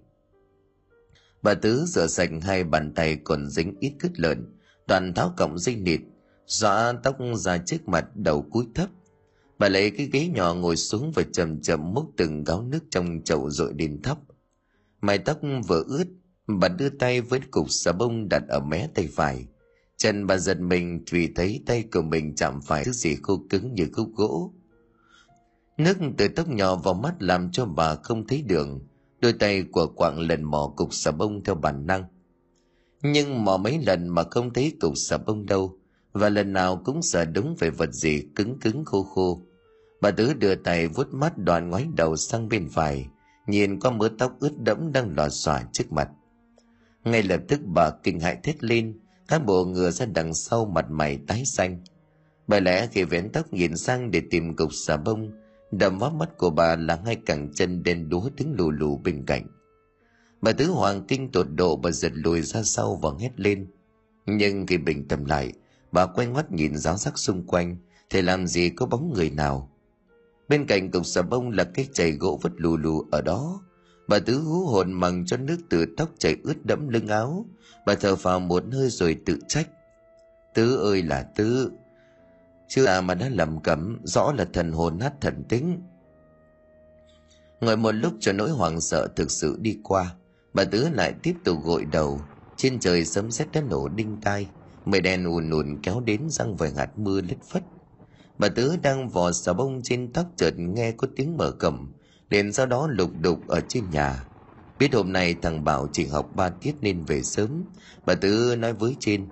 Bà Tứ rửa sạch hai bàn tay còn dính ít cứt lợn, đoàn tháo cọng dây nịt, xõa tóc ra trước mặt đầu cúi thấp. Bà lấy cái ghế nhỏ ngồi xuống và chậm chậm múc từng gáo nước trong chậu rồi đến thấp. Mái tóc vừa ướt, bà đưa tay với cục xà bông đặt ở mé tay phải. chân bà giật mình vì thấy tay của mình chạm phải thứ gì khô cứng như khúc gỗ nước từ tóc nhỏ vào mắt làm cho bà không thấy đường đôi tay của quạng lần mò cục xà bông theo bản năng. Nhưng mò mấy lần mà không thấy cục xà bông đâu, và lần nào cũng sợ đúng về vật gì cứng cứng khô khô. Bà tứ đưa tay vuốt mắt đoàn ngoái đầu sang bên phải, nhìn qua mớ tóc ướt đẫm đang lò xòa trước mặt. Ngay lập tức bà kinh hãi thét lên các bộ ngựa ra đằng sau mặt mày tái xanh. Bởi lẽ khi vén tóc nhìn sang để tìm cục xà bông đầm vào mắt của bà là ngay cẳng chân đen đúa đứng lù lù bên cạnh. Bà tứ hoàng kinh tột độ bà giật lùi ra sau và hét lên. Nhưng khi bình tâm lại, bà quay ngoắt nhìn giáo sắc xung quanh, thì làm gì có bóng người nào. Bên cạnh cục xà bông là cái chày gỗ vứt lù lù ở đó. Bà tứ hú hồn mằng cho nước từ tóc chảy ướt đẫm lưng áo. Bà thở phào một hơi rồi tự trách. Tứ ơi là tứ chưa à mà đã lầm cẩm rõ là thần hồn nát thần tính. Ngồi một lúc cho nỗi hoảng sợ thực sự đi qua bà tứ lại tiếp tục gội đầu. Trên trời sấm sét đã nổ đinh tai mây đen ùn ùn kéo đến răng vài hạt mưa lất phất. Bà tứ đang vò xà bông trên tóc chợt nghe có tiếng mở cẩm, liền sau đó lục đục ở trên nhà. Biết hôm nay thằng bảo chỉ học ba tiết nên về sớm bà tứ nói với trên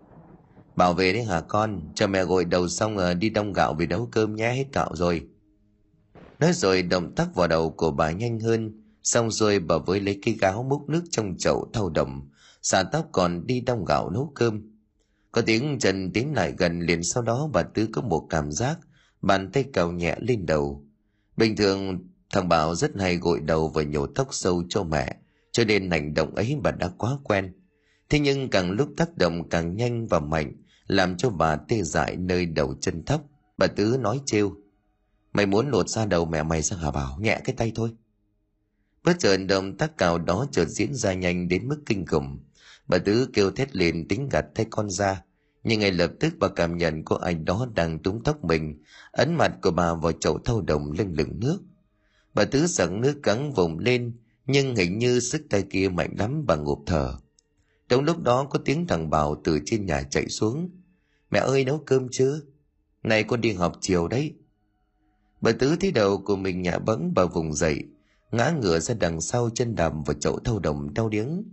bảo về đấy hả con? Cho mẹ gội đầu xong rồi đi đông gạo về nấu cơm nhé, hết gạo rồi. Nói rồi động tác vào đầu của bà nhanh hơn. Xong rồi bà với lấy cái gáo múc nước trong chậu thau đầm xả tóc còn đi đông gạo nấu cơm. Có tiếng chân tiến lại gần liền sau đó bà Tư có một cảm giác, bàn tay cào nhẹ lên đầu. Bình thường, thằng bảo rất hay gội đầu và nhổ tóc sâu cho mẹ, cho nên hành động ấy bà đã quá quen. Thế nhưng càng lúc tác động càng nhanh và mạnh làm cho bà tê dại nơi đầu chân thấp. bà tứ nói trêu, mày muốn lột ra đầu mẹ mày sang hả bảo? Nhẹ cái tay thôi. Bất chợt động tác cào đó chợt diễn ra nhanh đến mức kinh khủng. Bà tứ kêu thét lên tính gạt tay con ra, nhưng ngay lập tức bà cảm nhận có ai đó đang túm tóc mình. Ấn mặt của bà vào chậu thau đồng lưng lửng nước. Bà tứ sẵn nước cắn vùng lên, nhưng hình như sức tay kia mạnh lắm bà ngụp thở trong lúc đó có tiếng thằng bảo từ trên nhà chạy xuống. Mẹ ơi, nấu cơm chưa này, con đi học chiều đấy. Bà tứ thấy đầu của mình nhả bẫng bà vùng dậy, ngã ngửa ra đằng sau chân đầm vào chậu thâu đồng đau điếng.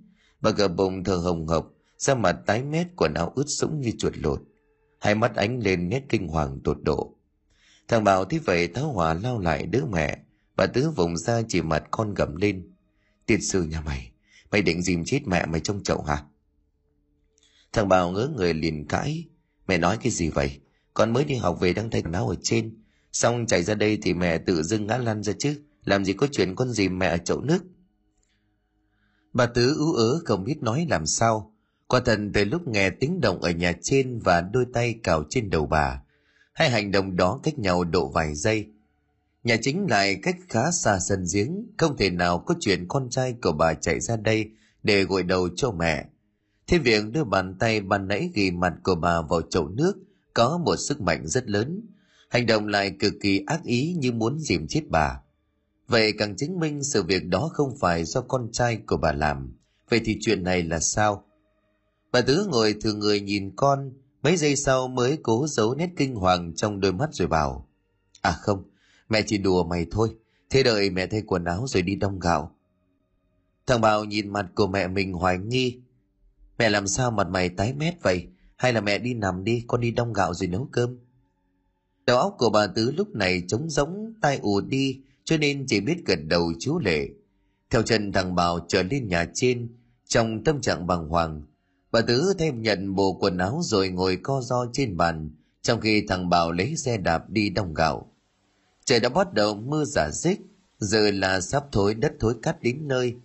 Bà gờ bụng thở hồng hộc, da mặt tái mét, quần áo ướt sũng như chuột lột. Hai mắt ánh lên nét kinh hoàng tột độ. Thằng bảo thấy vậy, tháo hỏa lao lại đứa mẹ. Bà tứ vùng ra chỉ mặt con gầm lên. Tiệt sư nhà mày mày định dìm chết mẹ mày trong chậu hả? Thằng bảo ngớ người liền cãi. Mẹ nói cái gì vậy? Con mới đi học về đang thay quần áo ở trên. Xong chạy ra đây thì mẹ tự dưng ngã lăn ra chứ. Làm gì có chuyện con dìm mẹ ở chậu nước. Bà tứ ú ớ không biết nói làm sao. Quả thần từ lúc nghe tiếng động ở nhà trên và đôi tay cào trên đầu bà, hai hành động đó cách nhau độ vài giây nhà chính lại cách khá xa sân giếng, không thể nào có chuyện con trai của bà chạy ra đây để gội đầu cho mẹ. Thế việc đưa bàn tay ban nãy ghi mặt của bà vào chậu nước có một sức mạnh rất lớn. Hành động lại cực kỳ ác ý như muốn dìm chết bà. Vậy càng chứng minh sự việc đó không phải do con trai của bà làm. Vậy thì chuyện này là sao? Bà tứ ngồi thường người nhìn con, mấy giây sau mới cố giấu nét kinh hoàng trong đôi mắt rồi bảo à không mẹ chỉ đùa mày thôi. Thế đợi mẹ thay quần áo rồi đi đông gạo. Thằng bảo nhìn mặt của mẹ mình hoài nghi. Mẹ làm sao mặt mày tái mét vậy? Hay là mẹ đi nằm đi, con đi đông gạo rồi nấu cơm? Đầu óc của bà tứ lúc này trống rỗng, tai ù đi, cho nên chỉ biết gật đầu chú lệ. Theo chân thằng bảo trở lên nhà trên, trong tâm trạng bàng hoàng, bà tứ thêm nhận bộ quần áo rồi ngồi co ro trên bàn, trong khi thằng bảo lấy xe đạp đi đông gạo trời đã bắt đầu mưa giả dích, giờ là sắp thối đất thối cắt đến nơi.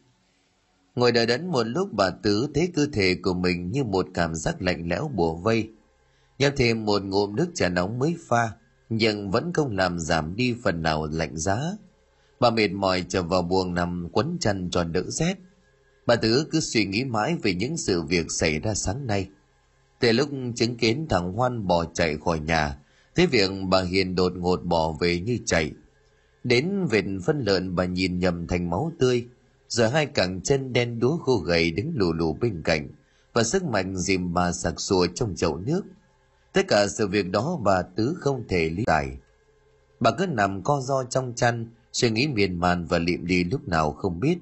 Ngồi đợi đẫn một lúc, bà tứ thấy cơ thể của mình như một cảm giác lạnh lẽo bùa vây. Nhấp thêm một ngụm nước trà nóng mới pha, nhưng vẫn không làm giảm đi phần nào lạnh giá. Bà mệt mỏi trở vào buồng nằm quấn chăn cho đỡ rét. Bà tứ cứ suy nghĩ mãi về những sự việc xảy ra sáng nay. Từ lúc chứng kiến thằng hoan bỏ chạy khỏi nhà Thế việc bà Hiền đột ngột bỏ về như chạy. Đến vệt phân lợn bà nhìn nhầm thành máu tươi. Giờ hai cẳng chân đen đúa khô gầy đứng lù lù bên cạnh. và sức mạnh dìm bà sặc sùa trong chậu nước. Tất cả sự việc đó bà Tứ không thể lý giải. Bà cứ nằm co ro trong chăn, suy nghĩ miên man và liệm đi lúc nào không biết.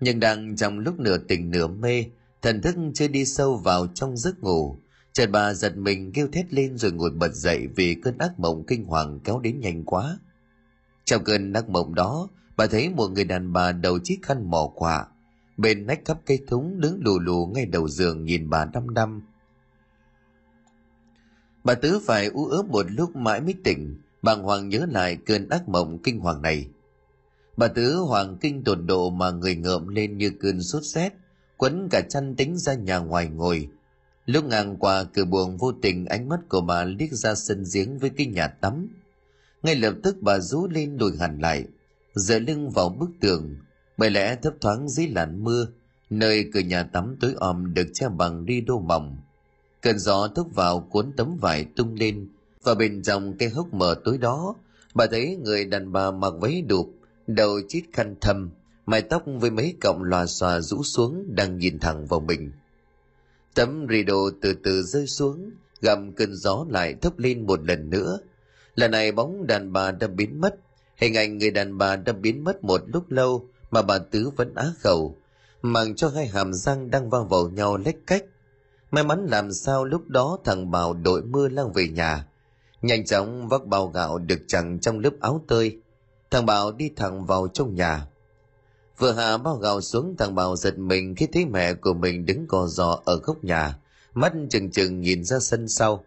Nhưng đang trong lúc nửa tỉnh nửa mê, thần thức chưa đi sâu vào trong giấc ngủ, Trần bà giật mình kêu thét lên rồi ngồi bật dậy vì cơn ác mộng kinh hoàng kéo đến nhanh quá. Trong cơn ác mộng đó, bà thấy một người đàn bà đầu chiếc khăn mỏ quạ, bên nách cắp cây thúng đứng lù lù ngay đầu giường nhìn bà đăm đăm. Bà Tứ phải u ớ một lúc mãi mới tỉnh, bàng hoàng nhớ lại cơn ác mộng kinh hoàng này. Bà Tứ hoàng kinh tột độ mà người ngợm lên như cơn sốt rét, quấn cả chăn tính ra nhà ngoài ngồi. Lúc ngang qua cửa buồng vô tình ánh mắt của bà liếc ra sân giếng với cái nhà tắm. Ngay lập tức bà rú lên lùi hẳn lại, dựa lưng vào bức tường, bởi lẽ thấp thoáng dưới làn mưa, nơi cửa nhà tắm tối om được che bằng ri đô mỏng. Cơn gió thốc vào cuốn tấm vải tung lên, và bên trong cái hốc mở tối đó, bà thấy người đàn bà mặc váy đụp, đầu chít khăn thâm, mái tóc với mấy cọng lòa xòa rũ xuống đang nhìn thẳng vào mình. Tấm rideau từ từ rơi xuống, gầm cơn gió lại thốc lên một lần nữa. Lần này bóng đàn bà đã biến mất, hình ảnh người đàn bà đã biến mất một lúc lâu mà bà Tứ vẫn á khẩu, mang cho hai hàm răng đang vang vào nhau lách cách. May mắn làm sao lúc đó thằng Bảo đội mưa lang về nhà, nhanh chóng vác bao gạo được chẳng trong lớp áo tơi. Thằng Bảo đi thẳng vào trong nhà. Vừa hạ bao gạo xuống thằng Bảo giật mình khi thấy mẹ của mình đứng cò giò ở góc nhà, mắt chừng chừng nhìn ra sân sau.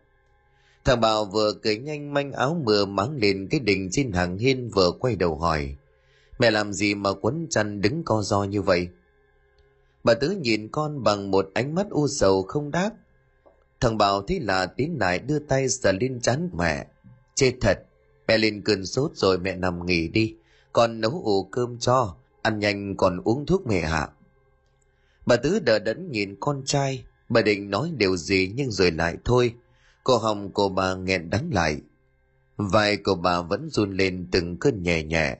Thằng Bảo vừa cởi nhanh manh áo mưa mắng lên cái đình trên hàng hiên vừa quay đầu hỏi. Mẹ làm gì mà quấn chăn đứng co do như vậy? Bà Tứ nhìn con bằng một ánh mắt u sầu không đáp. Thằng Bảo thấy là tín lại đưa tay sờ lên chán mẹ. Chê thật, mẹ lên cơn sốt rồi mẹ nằm nghỉ đi. Con nấu ủ cơm cho, ăn nhanh còn uống thuốc mẹ hạ. Bà Tứ đờ đẫn nhìn con trai, bà định nói điều gì nhưng rồi lại thôi. Cô hồng của bà nghẹn đắng lại. Vai của bà vẫn run lên từng cơn nhẹ nhẹ.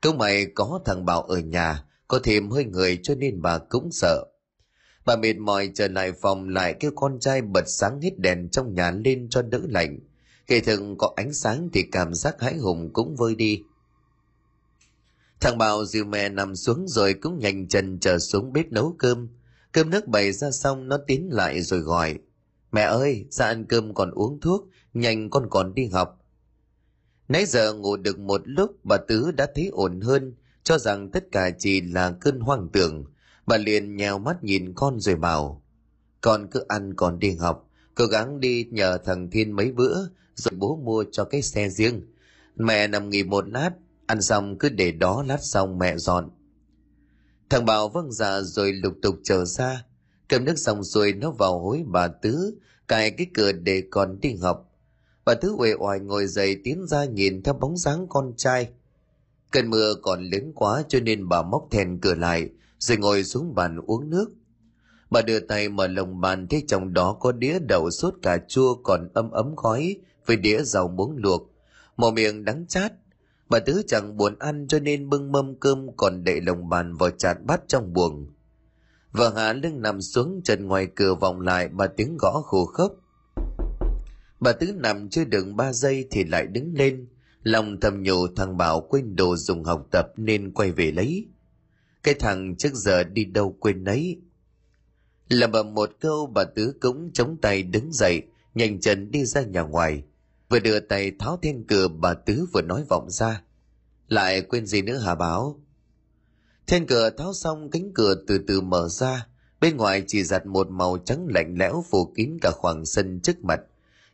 Câu mày có thằng Bảo ở nhà, có thêm hơi người cho nên bà cũng sợ. Bà mệt mỏi trở lại phòng lại kêu con trai bật sáng hết đèn trong nhà lên cho đỡ lạnh. Kể thường có ánh sáng thì cảm giác hãi hùng cũng vơi đi. Thằng Bảo dìu mẹ nằm xuống rồi cũng nhanh chân trở xuống bếp nấu cơm. Cơm nước bày ra xong nó tiến lại rồi gọi. Mẹ ơi, ra ăn cơm còn uống thuốc, nhanh con còn đi học. Nãy giờ ngủ được một lúc bà Tứ đã thấy ổn hơn, cho rằng tất cả chỉ là cơn hoang tưởng. Bà liền nhèo mắt nhìn con rồi bảo, con cứ ăn còn đi học, cố gắng đi nhờ thằng Thiên mấy bữa, rồi bố mua cho cái xe riêng. Mẹ nằm nghỉ một lát, ăn xong cứ để đó lát xong mẹ dọn. Thằng Bảo vâng dạ rồi lục tục trở ra, cầm nước xong xuôi nó vào hối bà Tứ, cài cái cửa để còn đi học. Bà Tứ uể oải ngồi dậy tiến ra nhìn theo bóng dáng con trai. Cơn mưa còn lớn quá cho nên bà móc thèn cửa lại, rồi ngồi xuống bàn uống nước. Bà đưa tay mở lồng bàn thấy trong đó có đĩa đậu sốt cà chua còn ấm ấm khói với đĩa rau muống luộc. Màu miệng đắng chát. Bà Tứ chẳng buồn ăn cho nên bưng mâm cơm còn để lồng bàn vào chạt bát trong buồng. Vợ hạ lưng nằm xuống trần ngoài cửa vọng lại bà tiếng gõ khổ khốc. Bà Tứ nằm chưa được ba giây thì lại đứng lên. Lòng thầm nhủ thằng Bảo quên đồ dùng học tập nên quay về lấy. Cái thằng trước giờ đi đâu quên nấy. Là bà một câu bà Tứ cũng chống tay đứng dậy, nhanh chân đi ra nhà ngoài. Vừa đưa tay tháo then cửa bà Tứ vừa nói vọng ra. Lại quên gì nữa hả Bảo? Then cửa tháo xong cánh cửa từ từ mở ra, bên ngoài chỉ giặt một màu trắng lạnh lẽo phủ kín cả khoảng sân trước mặt.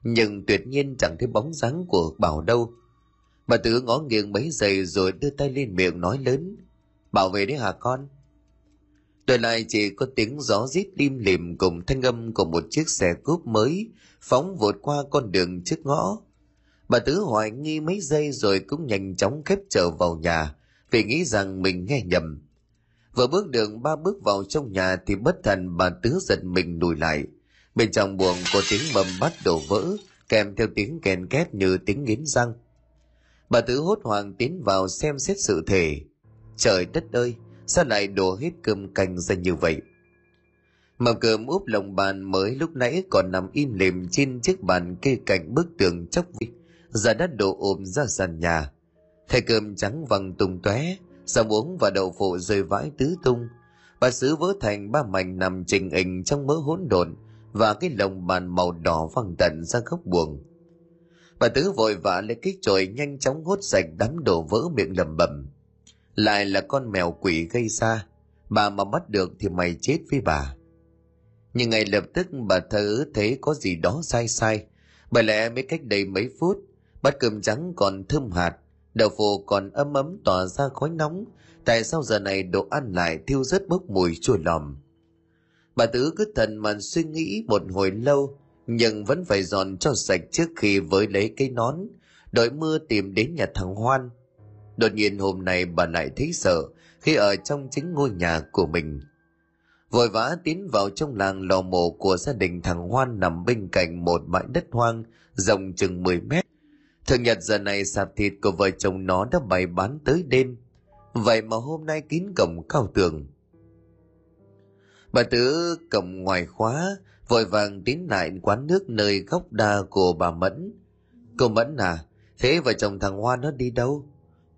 Nhưng tuyệt nhiên chẳng thấy bóng dáng của Bảo đâu. Bà Tứ ngó nghiêng mấy giây rồi đưa tay lên miệng nói lớn. Bảo vệ đấy hả con? Đời lại chỉ có tiếng gió rít lim lìm cùng thanh âm của một chiếc xe cúp mới phóng vượt qua con đường trước ngõ. Bà Tứ hoài nghi mấy giây rồi cũng nhanh chóng khép trở vào nhà vì nghĩ rằng mình nghe nhầm. Vừa bước đường ba bước vào trong nhà thì bất thần bà Tứ giật mình lùi lại. Bên trong buồng có tiếng bầm bắt đổ vỡ kèm theo tiếng kèn két như tiếng nghiến răng. Bà Tứ hốt hoảng tiến vào xem xét sự thể. Trời đất ơi, sao lại đổ hết cơm canh ra như vậy? Mầm cơm úp lồng bàn mới lúc nãy còn nằm im lìm trên chiếc bàn kê cạnh bức tường chốc vịt giờ đã đổ ôm ra sàn nhà. Thay cơm trắng vàng tung tóe, rau uống và đậu phụ rơi vãi tứ tung. Bà sứ vỡ thành ba mảnh nằm trình hình trong mớ hỗn độn và cái lồng bàn màu đỏ văng tận ra góc buồng. Bà tứ vội vã lấy cái chổi nhanh chóng hốt sạch đám đổ vỡ miệng lầm bầm. Lại là con mèo quỷ gây ra, bà mà bắt được thì mày chết với bà nhưng ngay lập tức bà thơ thấy có gì đó sai sai bởi lẽ mới cách đây mấy phút bát cơm trắng còn thơm hạt, đậu phụ còn ấm ấm tỏa ra khói nóng. Tại sao giờ này đồ ăn lại thiêu rất bốc mùi chua lòm? Bà tứ cứ thần mà suy nghĩ một hồi lâu, nhưng vẫn phải dọn cho sạch trước khi với lấy cái nón. Đội mưa tìm đến nhà thằng hoan. Đột nhiên hôm nay bà lại thấy sợ khi ở trong chính ngôi nhà của mình. Vội vã tiến vào trong làng lò mổ của gia đình thằng Hoan nằm bên cạnh một bãi đất hoang, rộng chừng 10 mét. Thường nhật giờ này sạp thịt của vợ chồng nó đã bày bán tới đêm. Vậy mà hôm nay kín cổng cao tường. Bà Tứ cầm ngoài khóa, vội vàng tiến lại quán nước nơi góc đa của bà Mẫn. Cô Mẫn à, thế vợ chồng thằng Hoan nó đi đâu?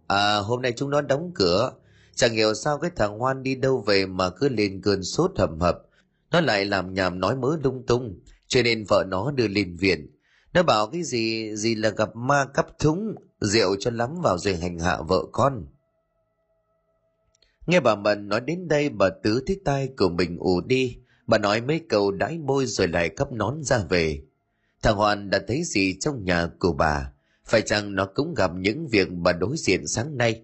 À, hôm nay chúng nó đóng cửa, Chẳng hiểu sao cái thằng Hoan đi đâu về mà cứ lên cơn sốt hầm hập. Nó lại làm nhảm nói mớ lung tung, cho nên vợ nó đưa lên viện. Nó bảo cái gì gì là gặp ma cắp thúng, rượu cho lắm vào rồi hành hạ vợ con. Nghe bà Mận nói đến đây bà Tứ thấy tai của mình ù đi. Bà nói mấy câu đãi môi rồi lại cắp nón ra về. Thằng Hoàn đã thấy gì trong nhà của bà? Phải chăng nó cũng gặp những việc bà đối diện sáng nay?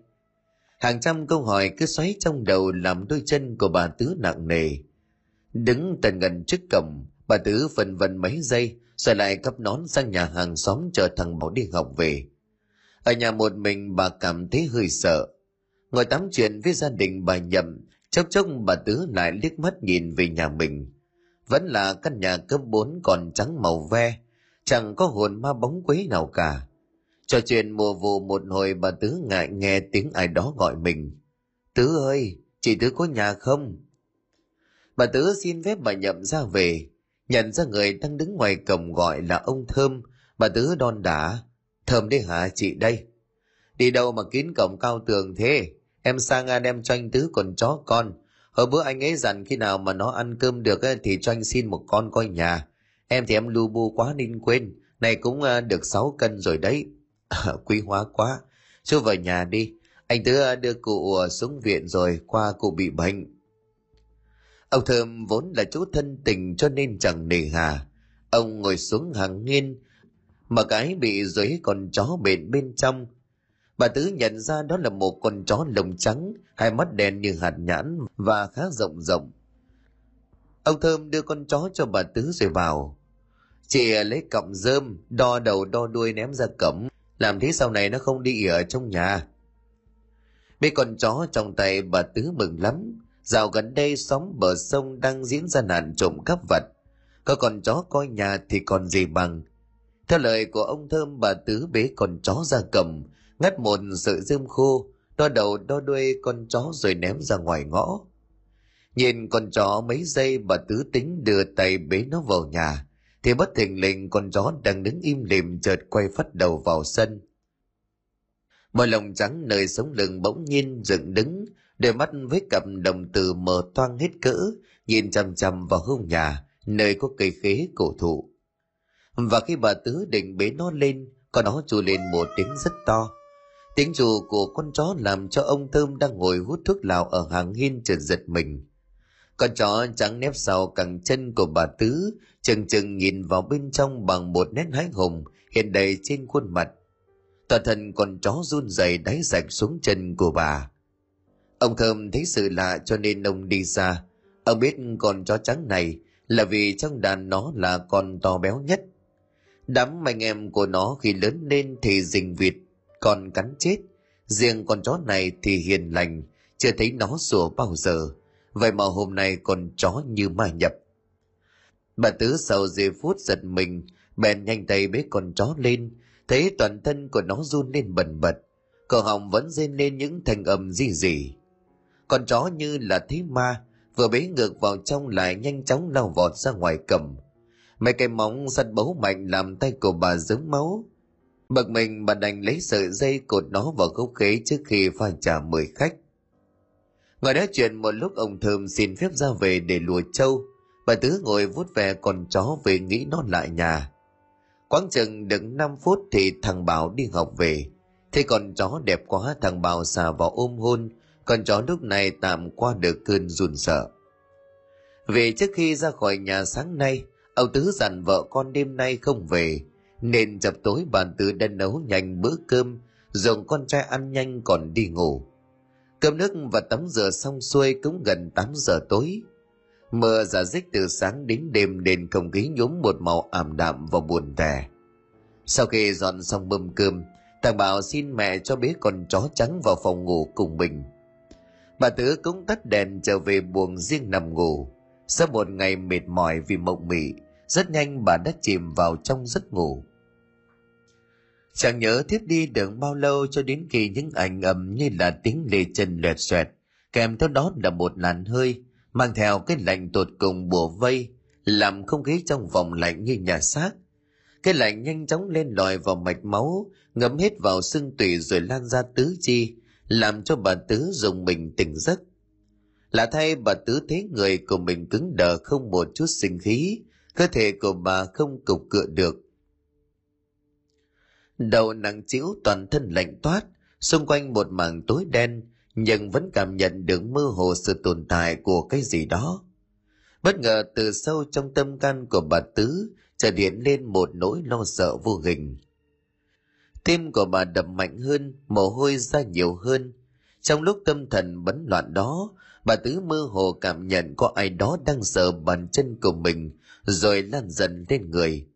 hàng trăm câu hỏi cứ xoáy trong đầu làm đôi chân của bà tứ nặng nề đứng tần gần trước cổng bà tứ phần vần mấy giây rồi lại cấp nón sang nhà hàng xóm chờ thằng bảo đi học về ở nhà một mình bà cảm thấy hơi sợ ngồi tám chuyện với gia đình bà nhậm chốc chốc bà tứ lại liếc mắt nhìn về nhà mình vẫn là căn nhà cấp bốn còn trắng màu ve chẳng có hồn ma bóng quấy nào cả Trò chuyện mùa vụ một hồi bà Tứ ngại nghe tiếng ai đó gọi mình. Tứ ơi, chị Tứ có nhà không? Bà Tứ xin phép bà nhậm ra về. Nhận ra người đang đứng ngoài cổng gọi là ông Thơm. Bà Tứ đon đả. Thơm đấy hả chị đây? Đi đâu mà kín cổng cao tường thế? Em sang đem cho anh Tứ còn chó con. Hồi bữa anh ấy dặn khi nào mà nó ăn cơm được thì cho anh xin một con coi nhà. Em thì em lu bu quá nên quên. Này cũng à, được 6 cân rồi đấy. *laughs* quý hóa quá chú vào nhà đi anh tứ à, đưa cụ à, xuống viện rồi, qua cụ bị bệnh ông thơm vốn là chú thân tình cho nên chẳng nề hà. Ông ngồi xuống hàng nghiên, mà cái bị dưới con chó bền bên trong. Bà tứ nhận ra đó là một con chó lồng trắng, hai mắt đen như hạt nhãn và khá rộng rộng. Ông thơm đưa con chó cho bà tứ rồi vào. Chị lấy cọng rơm, đo đầu đo đuôi ném ra cổng. Làm thế sau này nó không đi ở trong nhà. Mấy con chó trong tay bà tứ mừng lắm dạo gần đây xóm bờ sông đang diễn ra nạn trộm cắp vật. Có con chó coi nhà thì còn gì bằng. Theo lời của ông thơm, bà tứ bế con chó ra cầm, ngắt một sợi rơm khô, đo đầu đo đuôi con chó rồi ném ra ngoài ngõ. Nhìn con chó mấy giây, bà tứ tính đưa tay bế nó vào nhà, thì bất thình lình con chó đang đứng im lìm chợt quay phát đầu vào sân. Mọi lồng trắng nơi sống lưng bỗng nhiên dựng đứng đôi mắt với cặp đồng từ mở toang hết cỡ, nhìn chằm chằm vào hông nhà, nơi có cây khế cổ thụ. Và khi bà tứ định bế nó lên, con nó chu lên một tiếng rất to. Tiếng rù của con chó làm cho ông thơm đang ngồi hút thuốc lào ở hàng hiên chợt giật mình. Con chó trắng nép sau cẳng chân của bà tứ, chừng chừng nhìn vào bên trong bằng một nét hái hùng hiện đầy trên khuôn mặt. Toàn thân con chó run rẩy đáy rạch xuống chân của bà ông thơm thấy sự lạ cho nên ông đi ra. Ông biết con chó trắng này là vì trong đàn nó là con to béo nhất. Đám anh em của nó khi lớn lên thì rình vịt còn cắn chết. Riêng con chó này thì hiền lành chưa thấy nó sủa bao giờ. Vậy mà hôm nay con chó như ma nhập. Bà Tứ sau giây phút giật mình, bèn nhanh tay bế con chó lên, thấy toàn thân của nó run lên bần bật, cổ họng vẫn rên lên những thanh âm gì gì. Con chó như là thí ma, vừa bế ngược vào trong lại nhanh chóng lao vọt ra ngoài cầm. Mấy cái móng sắt bấu mạnh làm tay của bà dớm máu. Bực mình bà đành lấy sợi dây cột nó vào gốc khế trước khi pha trà mời khách. Ngồi nói chuyện một lúc ông thơm xin phép ra về để lùa trâu. Bà tứ ngồi vuốt ve con chó về nghĩ nó lại nhà. Quãng chừng được 5 phút thì thằng bảo đi học về. Thế con chó đẹp quá thằng bảo xà vào ôm hôn con chó lúc này tạm qua được cơn run sợ. Về trước khi ra khỏi nhà sáng nay, ông tứ dặn vợ con đêm nay không về, nên chập tối bàn tứ đã nấu nhanh bữa cơm, dùng con trai ăn nhanh còn đi ngủ. Cơm nước và tắm rửa xong xuôi cũng gần 8 giờ tối. Mưa giả dích từ sáng đến đêm nên không khí nhốm một màu ảm đạm và buồn tẻ. Sau khi dọn xong mâm cơm, thằng bảo xin mẹ cho bế con chó trắng vào phòng ngủ cùng mình bà tứ cũng tắt đèn trở về buồng riêng nằm ngủ. Sau một ngày mệt mỏi vì mộng mị, rất nhanh bà đã chìm vào trong giấc ngủ. Chẳng nhớ thiếp đi được bao lâu cho đến khi những ảnh ầm như là tiếng lê chân lẹt xoẹt, kèm theo đó là một làn hơi, mang theo cái lạnh tột cùng bùa vây, làm không khí trong vòng lạnh như nhà xác. Cái lạnh nhanh chóng lên lòi vào mạch máu, ngấm hết vào xương tủy rồi lan ra tứ chi làm cho bà tứ dùng mình tỉnh giấc. Lạ thay bà tứ thấy người của mình cứng đờ không một chút sinh khí cơ thể của bà không cục cựa được. Đầu nặng chiếu, toàn thân lạnh toát xung quanh một mảng tối đen nhưng vẫn cảm nhận được mơ hồ sự tồn tại của cái gì đó. Bất ngờ từ sâu trong tâm can của bà tứ chợt hiện lên một nỗi lo sợ vô hình tim của bà đập mạnh hơn, mồ hôi ra nhiều hơn. Trong lúc tâm thần bấn loạn đó, bà tứ mơ hồ cảm nhận có ai đó đang sờ bàn chân của mình, rồi lan dần lên người.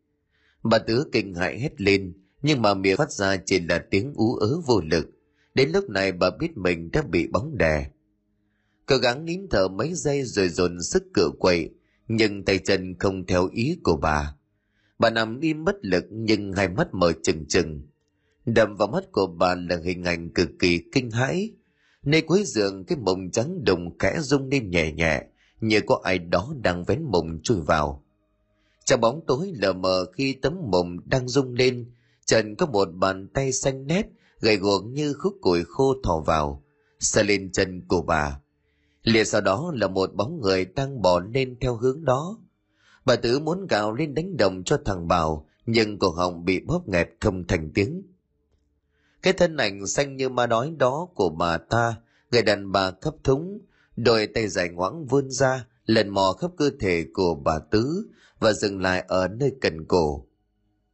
Bà tứ kinh hãi hết lên, nhưng mà miệng phát ra chỉ là tiếng ú ớ vô lực. Đến lúc này bà biết mình đã bị bóng đè. Cố gắng nín thở mấy giây rồi dồn sức cựa quậy, nhưng tay chân không theo ý của bà. Bà nằm im bất lực, nhưng hai mắt mở trừng trừng đậm vào mắt của bà là hình ảnh cực kỳ kinh hãi. Nơi cuối giường, cái mộng trắng đùng kẽ rung lên nhẹ nhẹ, như có ai đó đang vén mộng chui vào. Trong bóng tối lờ mờ khi tấm mộng đang rung lên, trần có một bàn tay xanh nét, gầy guộc như khúc củi khô thò vào, sờ lên chân của bà. Liền sau đó là một bóng người đang bò lên theo hướng đó. Bà tử muốn gào lên đánh đồng cho thằng bảo, nhưng cổ họng bị bóp nghẹt không thành tiếng cái thân ảnh xanh như ma đói đó của bà ta, người đàn bà thấp thúng, đôi tay dài ngoãng vươn ra, lần mò khắp cơ thể của bà tứ và dừng lại ở nơi cần cổ.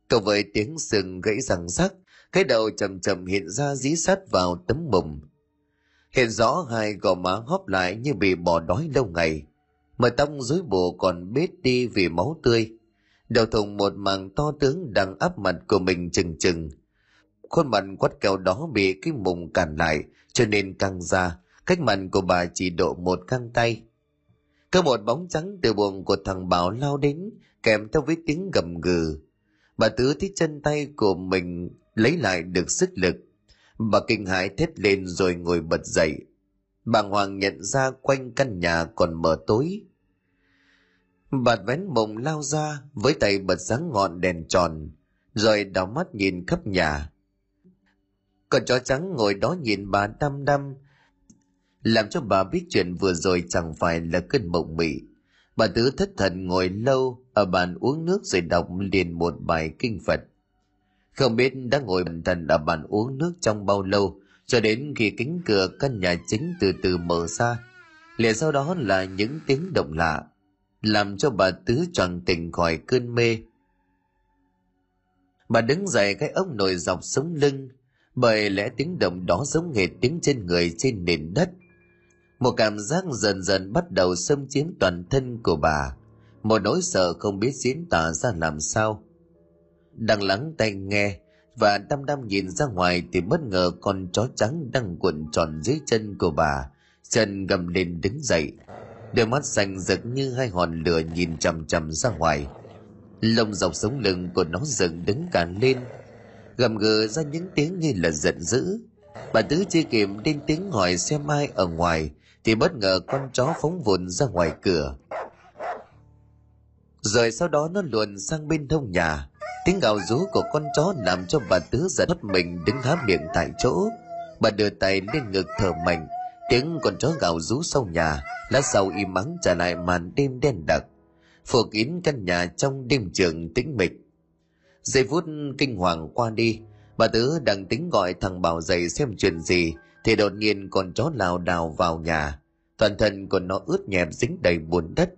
Cộng với tiếng sừng gãy răng rắc, cái đầu chậm chậm hiện ra dí sát vào tấm mùng. Hiện rõ hai gò má hóp lại như bị bỏ đói lâu ngày. Mà tóc rối bù còn bết đi vì máu tươi. Đầu thùng một màng to tướng đang áp mặt của mình chừng chừng khuôn mặt quắt kẹo đó bị cái mùng cản lại, cho nên căng ra. Cách mặt của bà chỉ độ một căng tay. Có một bóng trắng từ buồng của thằng bảo lao đến, kèm theo với tiếng gầm gừ. Bà tứ thấy chân tay của mình lấy lại được sức lực. Bà kinh hãi thét lên rồi ngồi bật dậy. Bàng hoàng nhận ra quanh căn nhà còn mờ tối. Bà vén mộng lao ra, với tay bật sáng ngọn đèn tròn, rồi đảo mắt nhìn khắp nhà con chó trắng ngồi đó nhìn bà đăm đăm. Làm cho bà biết chuyện vừa rồi chẳng phải là cơn mộng mị. Bà tứ thất thần ngồi lâu ở bàn uống nước rồi đọc liền một bài kinh phật. Không biết đã ngồi bần thần ở bàn uống nước trong bao lâu, cho đến khi cánh cửa căn nhà chính từ từ mở ra liền sau đó là những tiếng động lạ, làm cho bà tứ tròn tỉnh khỏi cơn mê. Bà đứng dậy cái ốc nồi dọc sống lưng bởi lẽ tiếng động đó giống hệt tiếng trên người trên nền đất. Một cảm giác dần dần bắt đầu xâm chiếm toàn thân của bà. Một nỗi sợ không biết diễn tả ra làm sao. Đang lắng tai nghe và đăm đăm nhìn ra ngoài thì bất ngờ con chó trắng đang cuộn tròn dưới chân của bà, chân gầm lên đứng dậy. Đôi mắt xanh rực như hai hòn lửa nhìn chằm chằm ra ngoài. Lông dọc sống lưng của nó dựng đứng cả lên gầm gừ ra những tiếng như là giận dữ. Bà tứ chưa kịp lên tiếng hỏi xem ai ở ngoài, thì bất ngờ con chó phóng vụn ra ngoài cửa. Rồi sau đó nó luồn sang bên thông nhà. Tiếng gào rú của con chó làm cho bà tứ giật thoát mình đứng há miệng tại chỗ. Bà đưa tay lên ngực thở mạnh. Tiếng con chó gào rú sau nhà, lát sau im mắng trả lại màn đêm đen đặc. Phủ kín căn nhà trong đêm trường tĩnh mịch giây phút kinh hoàng qua đi, bà tứ đang tính gọi thằng bảo dậy xem chuyện gì, thì đột nhiên con chó lào đào vào nhà. Toàn thân của nó ướt nhẹp dính đầy bùn đất.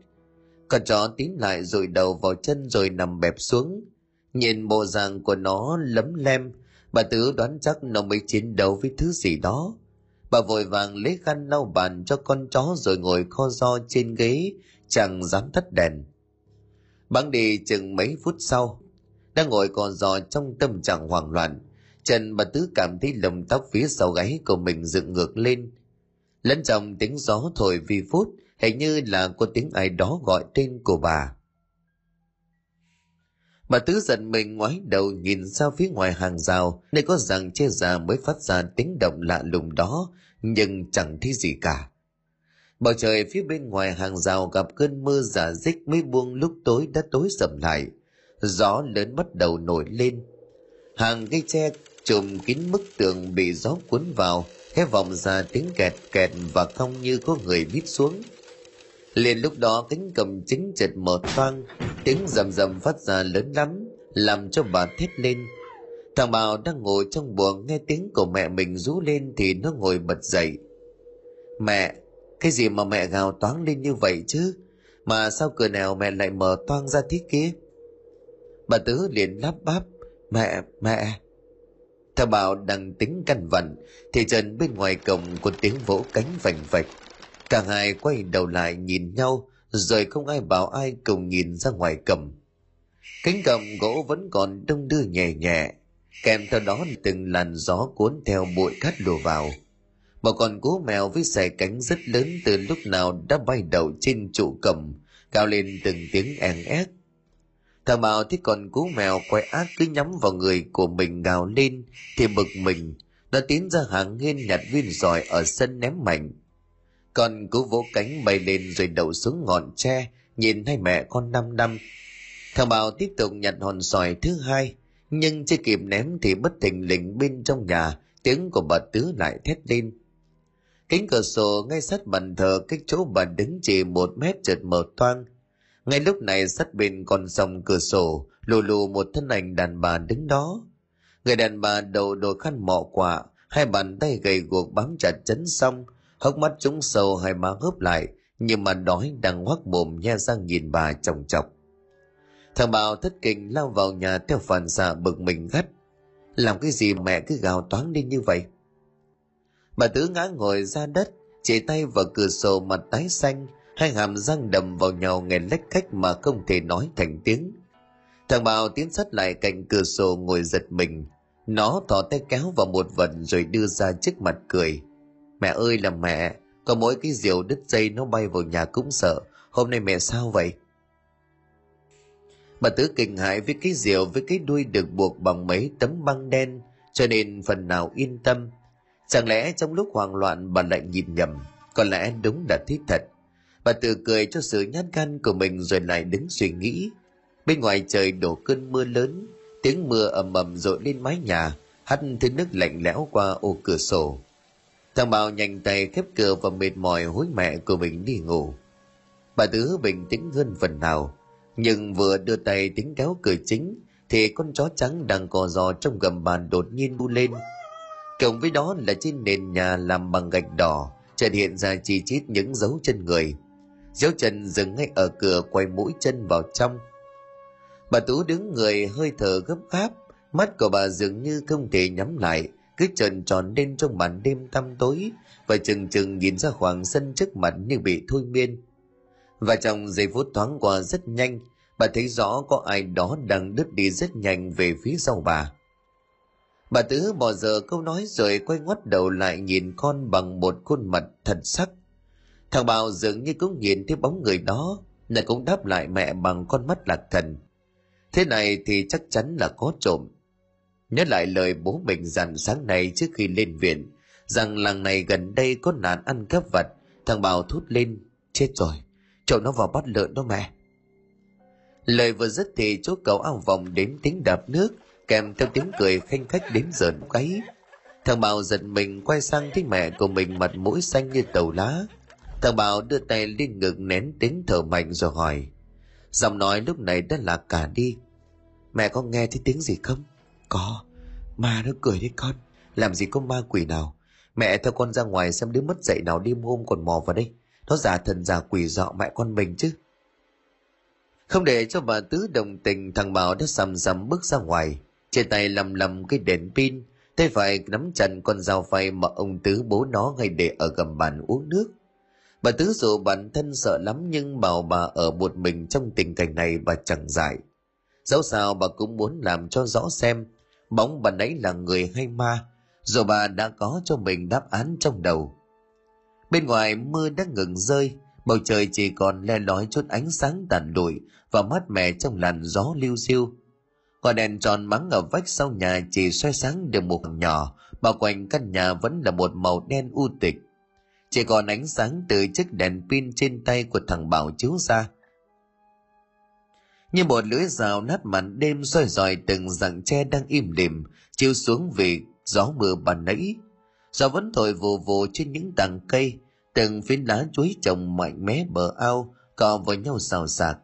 Con chó tín lại rồi đầu vào chân rồi nằm bẹp xuống. Nhìn bộ dạng của nó lấm lem, bà tứ đoán chắc nó mới chiến đấu với thứ gì đó. Bà vội vàng lấy khăn lau bàn cho con chó rồi ngồi kho do trên ghế, chẳng dám tắt đèn. Bắn đi chừng mấy phút sau đang ngồi còn giò trong tâm trạng hoảng loạn. Trần bà tứ cảm thấy lồng tóc phía sau gáy của mình dựng ngược lên. Lẫn trong tiếng gió thổi vi phút, hình như là có tiếng ai đó gọi tên của bà. Bà tứ giận mình ngoái đầu nhìn ra phía ngoài hàng rào, nơi có rằng che già mới phát ra tiếng động lạ lùng đó, nhưng chẳng thấy gì cả. Bầu trời phía bên ngoài hàng rào gặp cơn mưa giả dích mới buông lúc tối đã tối sầm lại gió lớn bắt đầu nổi lên. Hàng cây tre trùm kín bức tường bị gió cuốn vào, hé vọng ra tiếng kẹt kẹt và không như có người bít xuống. Liền lúc đó, cánh cầm chính chợt mở toang, tiếng rầm rầm phát ra lớn lắm, làm cho bà thét lên. Thằng bảo đang ngồi trong buồng, nghe tiếng của mẹ mình rú lên thì nó ngồi bật dậy. Mẹ, cái gì mà mẹ gào toáng lên như vậy chứ? Mà sao cửa nào mẹ lại mở toang ra thế kia? Bà tứ liền lắp bắp, mẹ mẹ. Thằng bảo đang tính căn vặn thì trần bên ngoài cổng có tiếng vỗ cánh vành vạch. Cả hai quay đầu lại nhìn nhau, rồi không ai bảo ai cùng nhìn ra ngoài cổng. Cánh cổng gỗ vẫn còn đông đưa nhẹ nhẹ, kèm theo đó từng làn gió cuốn theo bụi cát đổ vào. Một con cú mèo với sải cánh rất lớn từ lúc nào đã bay đầu trên trụ cầm cao lên từng tiếng èn ép thằng bảo thấy còn cú mèo quay ác cứ nhắm vào người của mình gào lên thì bực mình. Nó tiến ra hàng hiên nhặt viên giỏi ở sân ném mạnh còn cú vỗ cánh bay lên rồi đậu xuống ngọn tre, nhìn hai mẹ con năm năm. Thằng bảo tiếp tục nhặt hòn sỏi thứ hai, nhưng chưa kịp ném thì bất thình lình bên trong nhà, tiếng của bà tứ lại thét lên. Cánh cửa sổ ngay sát bàn thờ cách chỗ bà đứng chỉ một mét chợt mở toang ngay lúc này sát bên con sông cửa sổ, lù lù một thân ảnh đàn bà đứng đó. Người đàn bà đầu đội khăn mọ quả hai bàn tay gầy guộc bám chặt chấn xong hốc mắt trúng sâu hai má hớp lại, nhưng mà đói đang hoác mồm nhe răng nhìn bà chồng chọc. Thằng bảo thất kinh lao vào nhà theo phản xạ bực mình gắt. Làm cái gì mẹ cứ gào toáng lên như vậy? Bà tứ ngã ngồi ra đất, chỉ tay vào cửa sổ mặt tái xanh hai hàm răng đầm vào nhau nghe lách cách mà không thể nói thành tiếng. Thằng bảo tiến sát lại cạnh cửa sổ ngồi giật mình. Nó thò tay kéo vào một vật rồi đưa ra trước mặt cười. Mẹ ơi là mẹ, có mỗi cái diều đứt dây nó bay vào nhà cũng sợ. Hôm nay mẹ sao vậy? Bà tứ kinh hãi với cái diều với cái đuôi được buộc bằng mấy tấm băng đen, cho nên phần nào yên tâm. Chẳng lẽ trong lúc hoang loạn bà lại nhìn nhầm, có lẽ đúng là thích thật bà tự cười cho sự nhát gan của mình rồi lại đứng suy nghĩ. Bên ngoài trời đổ cơn mưa lớn, tiếng mưa ầm ầm rội lên mái nhà, hắt thứ nước lạnh lẽo qua ô cửa sổ. Thằng bảo nhanh tay khép cửa và mệt mỏi hối mẹ của mình đi ngủ. Bà tứ bình tĩnh hơn phần nào, nhưng vừa đưa tay tính kéo cửa chính, thì con chó trắng đang cò giò trong gầm bàn đột nhiên bu lên. Cộng với đó là trên nền nhà làm bằng gạch đỏ, chợt hiện ra chi chít những dấu chân người dấu chân dừng ngay ở cửa quay mũi chân vào trong. Bà tú đứng người hơi thở gấp gáp, mắt của bà dường như không thể nhắm lại, cứ trần tròn lên trong màn đêm tăm tối và chừng chừng nhìn ra khoảng sân trước mặt như bị thôi miên. Và trong giây phút thoáng qua rất nhanh, bà thấy rõ có ai đó đang đứt đi rất nhanh về phía sau bà. Bà tứ bỏ giờ câu nói rồi quay ngoắt đầu lại nhìn con bằng một khuôn mặt thật sắc thằng bảo dường như cũng nhìn thấy bóng người đó lại cũng đáp lại mẹ bằng con mắt lạc thần. Thế này thì chắc chắn là có trộm. Nhớ lại lời bố mình dặn sáng nay trước khi lên viện, rằng làng này gần đây có nạn ăn cắp vật thằng bảo thút lên, chết rồi, trộm nó vào bắt lợn đó mẹ. Lời vừa dứt thì chú cậu ao vòng đến tiếng đạp nước, kèm theo tiếng cười khanh khách đến giờn quấy. thằng bảo giật mình quay sang thấy mẹ của mình mặt mũi xanh như tàu lá thằng bảo đưa tay lên ngực nén tiếng thở mạnh rồi hỏi. Giọng nói lúc này đã là cả đi. Mẹ có nghe thấy tiếng gì không? Có. Ma nó cười đấy con. Làm gì có ma quỷ nào? Mẹ theo con ra ngoài xem đứa mất dậy nào đêm hôm còn mò vào đây. Nó giả thần giả quỷ dọ mẹ con mình chứ. Không để cho bà tứ đồng tình, thằng bảo đã sầm sầm bước ra ngoài. Trên tay lầm lầm cái đèn pin, tay phải nắm chặt con dao phay mà ông tứ bố nó ngay để ở gầm bàn uống nước bà tứ dù bản thân sợ lắm nhưng bảo bà ở một mình trong tình cảnh này bà chẳng dại. Dẫu sao bà cũng muốn làm cho rõ xem, bóng bà ấy là người hay ma, rồi bà đã có cho mình đáp án trong đầu. Bên ngoài mưa đã ngừng rơi, bầu trời chỉ còn le lói chút ánh sáng tàn lụi và mát mẻ trong làn gió lưu siêu. ngọn đèn tròn mắng ở vách sau nhà chỉ xoay sáng được một nhỏ, bao quanh căn nhà vẫn là một màu đen u tịch chỉ còn ánh sáng từ chiếc đèn pin trên tay của thằng bảo chiếu ra. Như một lưỡi rào nát màn đêm soi dòi từng rặng tre đang im lìm, chiếu xuống vì gió mưa bàn nãy. Gió vẫn thổi vù vù trên những tàng cây, từng phiến lá chuối trồng mạnh mẽ bờ ao cọ vào nhau xào xạc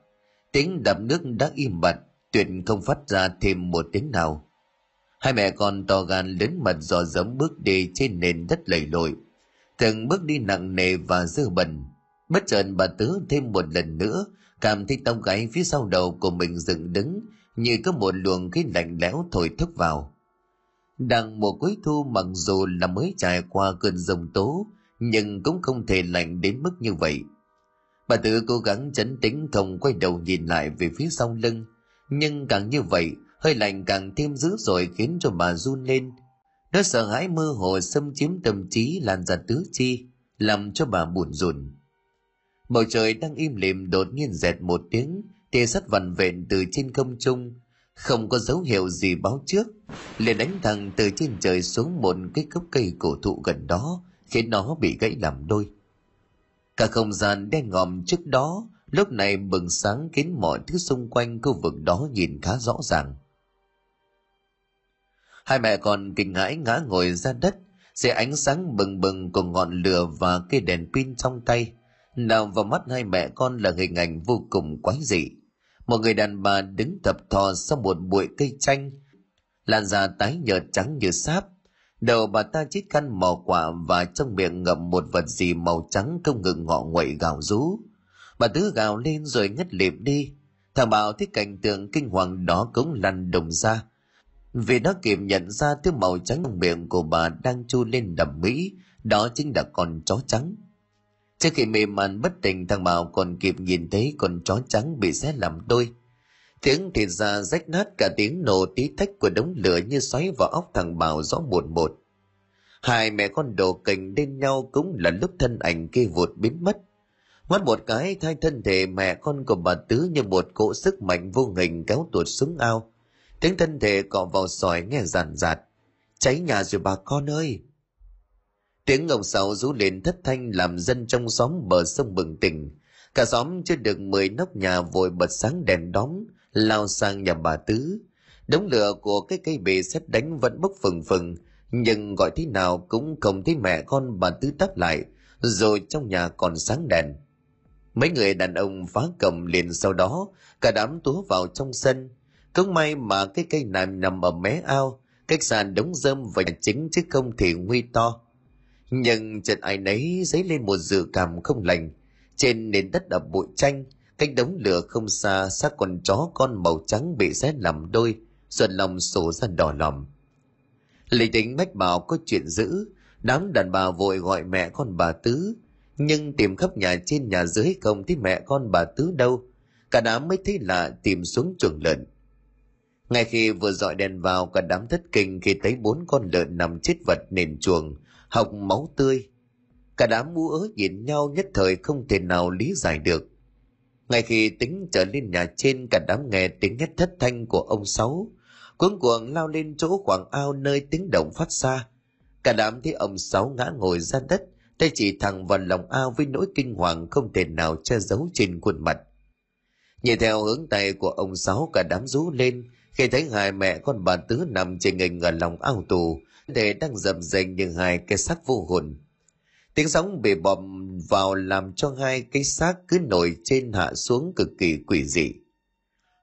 tiếng đập nước đã im bặt, tuyệt không phát ra thêm một tiếng nào. Hai mẹ con to gan lớn mật dò dẫm bước đi trên nền đất lầy lội từng bước đi nặng nề và dơ bẩn. Bất chợt bà tứ thêm một lần nữa, cảm thấy tông gáy phía sau đầu của mình dựng đứng, như có một luồng khí lạnh lẽo thổi thốc vào. Đang mùa cuối thu mặc dù là mới trải qua cơn rồng tố, nhưng cũng không thể lạnh đến mức như vậy. Bà tự cố gắng chấn tĩnh không quay đầu nhìn lại về phía sau lưng, nhưng càng như vậy, hơi lạnh càng thêm dữ dội khiến cho bà run lên nó sợ hãi mơ hồ xâm chiếm tâm trí lan ra tứ chi, làm cho bà buồn rùn. Bầu trời đang im lìm đột nhiên dẹt một tiếng, tia sắt vằn vện từ trên không trung, không có dấu hiệu gì báo trước. Liền đánh thẳng từ trên trời xuống một cái gốc cây cổ thụ gần đó, khiến nó bị gãy làm đôi. Cả không gian đen ngòm trước đó, lúc này bừng sáng khiến mọi thứ xung quanh khu vực đó nhìn khá rõ ràng hai mẹ con kinh hãi ngã ngồi ra đất. Dưới ánh sáng bừng bừng của ngọn lửa và cây đèn pin trong tay, nào vào mắt hai mẹ con là hình ảnh vô cùng quái dị. Một người đàn bà đứng tập thò sau một bụi cây chanh, làn da tái nhợt trắng như sáp. Đầu bà ta chít khăn màu quả và trong miệng ngậm một vật gì màu trắng không ngừng ngọ nguậy gào rú. Bà tứ gào lên rồi ngất lịm đi. Thằng bảo thấy cảnh tượng kinh hoàng đó cũng lăn đồng ra vì nó kịp nhận ra thứ màu trắng trong miệng của bà đang chu lên đầm mỹ, đó chính là con chó trắng. Trước khi mềm màn bất tỉnh, thằng bảo còn kịp nhìn thấy con chó trắng bị xé làm đôi. Tiếng thịt da rách nát cả tiếng nổ, tí tách của đống lửa như xoáy vào óc thằng bảo rõ buồn một. Hai mẹ con đồ kình lên nhau cũng là lúc thân ảnh kia vụt biến mất. Mất một cái, thay thân thể mẹ con của bà tứ như một cỗ sức mạnh vô hình kéo tuột xuống ao tiếng thân thể cọ vào sỏi nghe ràn rạt cháy nhà rồi bà con ơi. Tiếng ngồng sào rú lên thất thanh làm dân trong xóm bờ sông bừng tỉnh. Cả xóm chưa được mười nóc nhà vội bật sáng đèn đóm lao sang nhà bà tứ. Đống lửa của cái cây bề xét đánh vẫn bốc phừng phừng, nhưng gọi thế nào cũng không thấy mẹ con bà tứ đáp lại, rồi trong nhà còn sáng đèn. Mấy người đàn ông phá cầm liền sau đó, cả đám túa vào trong sân cũng may mà cái cây này nằm ở mé ao cách xa đống rơm và chính chứ không thì nguy to. Nhưng trận ai nấy dấy lên một dự cảm không lành. Trên nền đất ở bụi tranh cách đống lửa không xa xác con chó con màu trắng bị xé làm đôi, ruột lòng sổ ra đỏ lòm. Lý tính mách bảo có chuyện dữ, đám đàn bà vội gọi mẹ con bà tứ. Nhưng tìm khắp nhà trên nhà dưới không thấy mẹ con bà tứ đâu. Cả đám mới thấy lạ tìm xuống chuồng lợn ngay khi vừa dọi đèn vào, cả đám thất kinh khi thấy bốn con lợn nằm chết vật nền chuồng học máu tươi. Cả đám mu ớ nhìn nhau nhất thời không thể nào lý giải được. Ngay khi tính trở lên nhà trên, cả đám nghe tiếng hét thất thanh của ông sáu. Cuống cuồng lao lên chỗ khoảng ao nơi tiếng động phát ra. Cả đám thấy ông sáu ngã ngồi ra đất, tay chỉ thẳng vào lòng ao với nỗi kinh hoàng không thể nào che giấu trên khuôn mặt. Nhìn theo hướng tay của ông sáu, cả đám rú lên khi thấy hai mẹ con bà tứ nằm trên nghênh ở lòng ao tù, để đang dầm dềnh những hai cái xác vô hồn. Tiếng sóng bị bọm vào làm cho hai cái xác cứ nổi trên hạ xuống cực kỳ quỷ dị.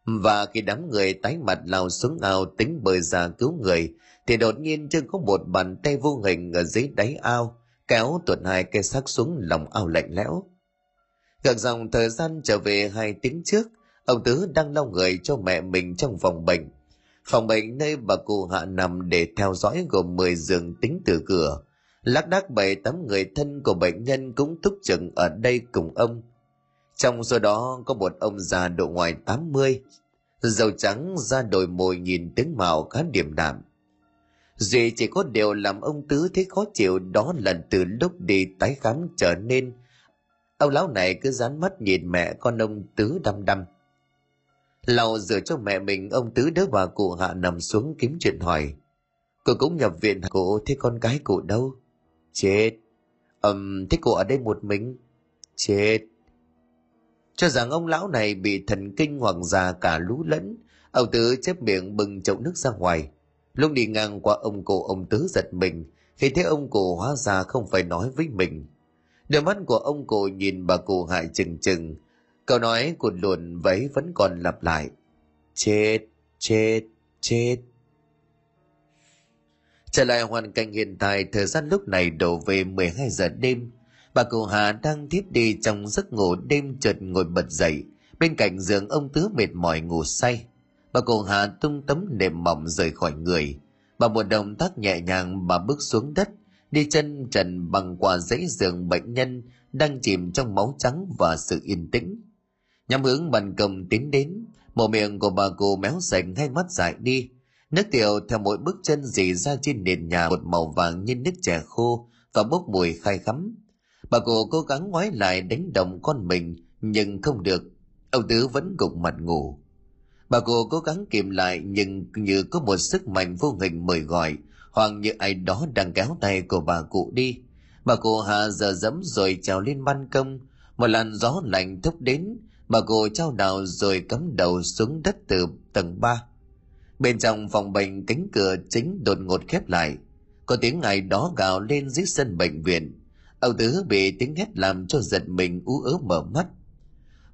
Và khi đám người tái mặt lao xuống ao tính bơi ra cứu người, thì đột nhiên chân có một bàn tay vô hình ở dưới đáy ao, kéo tuột hai cái xác xuống lòng ao lạnh lẽo. Gần dòng thời gian trở về hai tiếng trước ông tứ đang lau người cho mẹ mình trong phòng bệnh phòng bệnh nơi bà cụ hạ nằm để theo dõi gồm 10 giường tính từ cửa lác đác bảy tám người thân của bệnh nhân cũng túc trực ở đây cùng ông trong số đó có một ông già độ ngoài 80, dầu trắng da đồi mồi nhìn tướng mạo khá điềm đạm. Duy chỉ có điều làm ông Tứ thấy khó chịu đó là từ lúc đi tái khám trở nên ông lão này cứ dán mắt nhìn mẹ con ông Tứ đăm đăm. Lau rửa cho mẹ mình ông Tứ đỡ bà cụ hạ nằm xuống kiếm chuyện hỏi. Cô cũng nhập viện cụ thế con gái cụ đâu? Chết. Ừm, um, thế cụ ở đây một mình? Chết cho rằng ông lão này bị thần kinh hoặc già cả lú lẫn ông tứ chép miệng bưng chậu nước ra ngoài lúc đi ngang qua ông cụ ông tứ giật mình khi thấy ông cụ hóa ra không phải nói với mình đôi mắt của ông cụ nhìn bà cụ hại chừng chừng câu nói của luồn vấy vẫn còn lặp lại chết chết chết trở lại hoàn cảnh hiện tại thời gian lúc này đổ về 12 giờ đêm Bà cụ Hà đang thiếp đi trong giấc ngủ đêm chợt ngồi bật dậy, bên cạnh giường ông Tứ mệt mỏi ngủ say. Bà cụ Hà tung tấm nệm mỏng rời khỏi người. Bà một động tác nhẹ nhàng bà bước xuống đất, đi chân trần bằng qua dãy giường bệnh nhân đang chìm trong máu trắng và sự yên tĩnh. Nhắm hướng bàn cầm tiến đến, mồm miệng của bà cụ méo sạch hai mắt dại đi. Nước tiểu theo mỗi bước chân dì ra trên nền nhà một màu vàng như nước chè khô và bốc mùi khai khắm Bà cụ cố gắng ngoái lại đánh động con mình, nhưng không được. Ông Tứ vẫn gục mặt ngủ. Bà cụ cố gắng kìm lại nhưng như có một sức mạnh vô hình mời gọi, hoặc như ai đó đang kéo tay của bà cụ đi. Bà cụ hạ giờ dẫm rồi trèo lên ban công, một làn gió lạnh thốc đến, bà cô trao đảo rồi cắm đầu xuống đất từ tầng 3. Bên trong phòng bệnh cánh cửa chính đột ngột khép lại, có tiếng ai đó gào lên dưới sân bệnh viện Ông Tứ bị tiếng hét làm cho giật mình ú ớ mở mắt.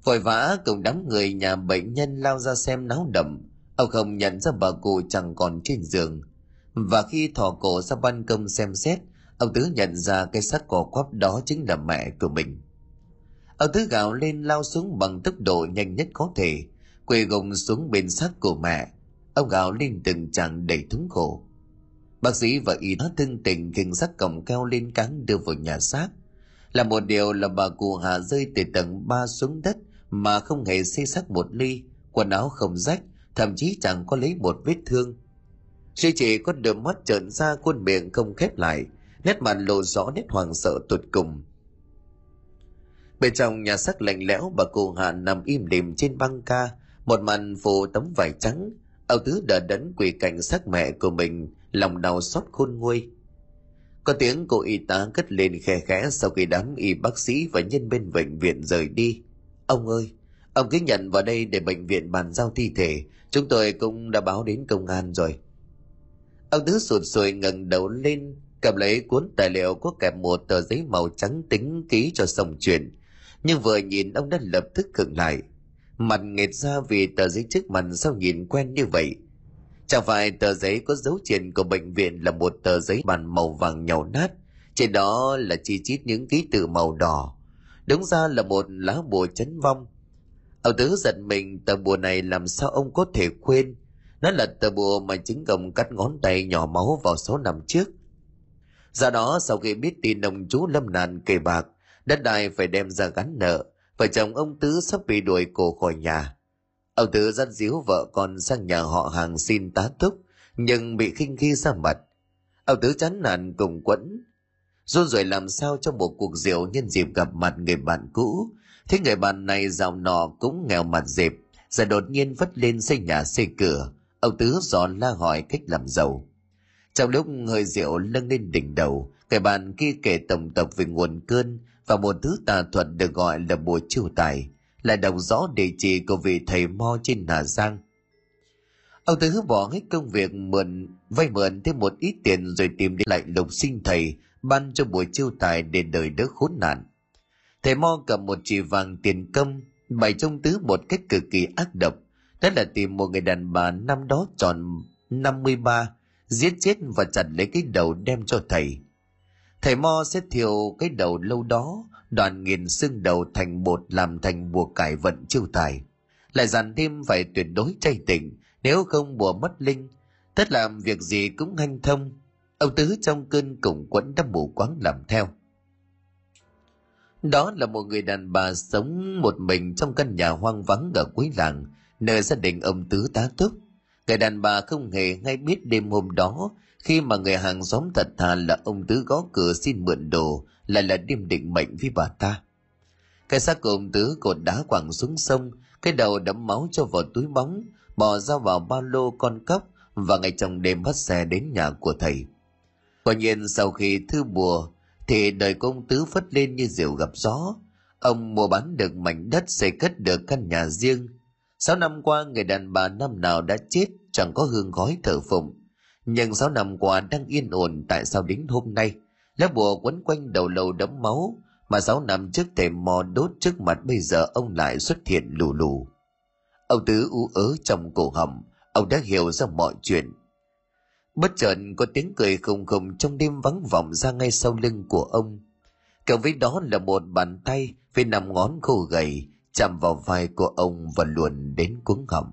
Vội vã cùng đám người nhà bệnh nhân lao ra xem náo đậm. Ông không nhận ra bà cụ chẳng còn trên giường. Và khi thò cổ ra ban công xem xét, ông Tứ nhận ra cái xác cỏ quắp đó chính là mẹ của mình. Ông Tứ gào lên lao xuống bằng tốc độ nhanh nhất có thể, quỳ gồng xuống bên xác của mẹ. Ông gào lên từng chàng đầy thống khổ. Bác sĩ và y tá thương tình kinh xác cổng keo lên cáng đưa vào nhà xác. Là một điều là bà cụ Hà rơi từ tầng 3 xuống đất mà không hề xây xác một ly, quần áo không rách, thậm chí chẳng có lấy một vết thương. Duy chỉ có đôi mắt trợn ra khuôn miệng không khép lại, nét mặt lộ rõ nét hoàng sợ tột cùng. Bên trong nhà xác lạnh lẽo bà cụ Hà nằm im lìm trên băng ca, một màn phủ tấm vải trắng, ông tứ đã đấn quỳ cạnh xác mẹ của mình lòng đau xót khôn nguôi. Có tiếng cô y tá cất lên khe khẽ sau khi đám y bác sĩ và nhân bên bệnh viện rời đi. Ông ơi ông cứ nhận vào đây để bệnh viện bàn giao thi thể. Chúng tôi cũng đã báo đến công an rồi. Ông tứ sụt sùi ngẩng đầu lên cầm lấy cuốn tài liệu có kèm một tờ giấy màu trắng tính ký cho xong chuyện nhưng vừa nhìn ông đã lập tức khựng lại mặt nghệt ra vì tờ giấy trước mặt sao nhìn quen như vậy Chẳng phải tờ giấy có dấu tiền của bệnh viện là một tờ giấy bàn màu vàng nhàu nát, trên đó là chi chít những ký tự màu đỏ. Đúng ra là một lá bùa chấn vong. Ông Tứ giật mình tờ bùa này làm sao ông có thể quên. Nó là tờ bùa mà chính ông cắt ngón tay nhỏ máu vào số năm trước. Do đó sau khi biết tin ông chú lâm nạn kề bạc, đất đai phải đem ra gắn nợ, vợ chồng ông Tứ sắp bị đuổi cổ khỏi nhà. Ông Tứ dắt díu vợ con sang nhà họ hàng xin tá túc, nhưng bị khinh khi ra mặt. Ông Tứ chán nản cùng quẫn. Run rồi làm sao trong một cuộc rượu nhân dịp gặp mặt người bạn cũ. Thế người bạn này giàu nọ cũng nghèo mặt dịp, giờ đột nhiên vất lên xây nhà xây cửa. Ông Tứ giòn la hỏi cách làm giàu. Trong lúc hơi rượu nâng lên đỉnh đầu, người bạn kia kể tổng tập về nguồn cơn và một thứ tà thuật được gọi là bùa chiêu tài, là đọc rõ địa chỉ của vị thầy mo trên Hà Giang. Ông Tứ bỏ hết công việc mượn, vay mượn thêm một ít tiền rồi tìm đến lại lục sinh thầy ban cho buổi chiêu tài để đời đỡ khốn nạn. Thầy Mo cầm một chỉ vàng tiền công, bày trong tứ một cách cực kỳ ác độc. Đó là tìm một người đàn bà năm đó tròn 53, giết chết và chặt lấy cái đầu đem cho thầy. Thầy Mo sẽ thiêu cái đầu lâu đó, đoàn nghiền xương đầu thành bột làm thành bùa cải vận chiêu tài. Lại dặn thêm phải tuyệt đối chay tỉnh, nếu không bùa mất linh. Tất làm việc gì cũng hanh thông, ông Tứ trong cơn củng quẫn đã mù quáng làm theo. Đó là một người đàn bà sống một mình trong căn nhà hoang vắng ở cuối làng, nơi gia đình ông Tứ tá túc. Người đàn bà không hề hay biết đêm hôm đó, khi mà người hàng xóm thật thà là ông Tứ gõ cửa xin mượn đồ, lại là đêm định mệnh với bà ta. Cái xác của ông Tứ cột đá quẳng xuống sông, cái đầu đẫm máu cho vào túi bóng, bỏ ra vào ba lô con cóc và ngày trong đêm bắt xe đến nhà của thầy. Quả nhiên sau khi thư bùa thì đời công tứ phất lên như diều gặp gió. Ông mua bán được mảnh đất xây cất được căn nhà riêng. Sáu năm qua người đàn bà năm nào đã chết chẳng có hương khói thờ phụng. Nhưng sáu năm qua đang yên ổn tại sao đến hôm nay lá bùa quấn quanh đầu lâu đấm máu mà sáu năm trước thềm mò đốt trước mặt bây giờ ông lại xuất hiện lù lù. Ông Tứ ú ớ trong cổ họng, ông đã hiểu ra mọi chuyện. Bất chợt có tiếng cười khùng khùng trong đêm vắng vọng ra ngay sau lưng của ông. Cộng với đó là một bàn tay với nằm ngón khô gầy chạm vào vai của ông và luồn đến cuống họng.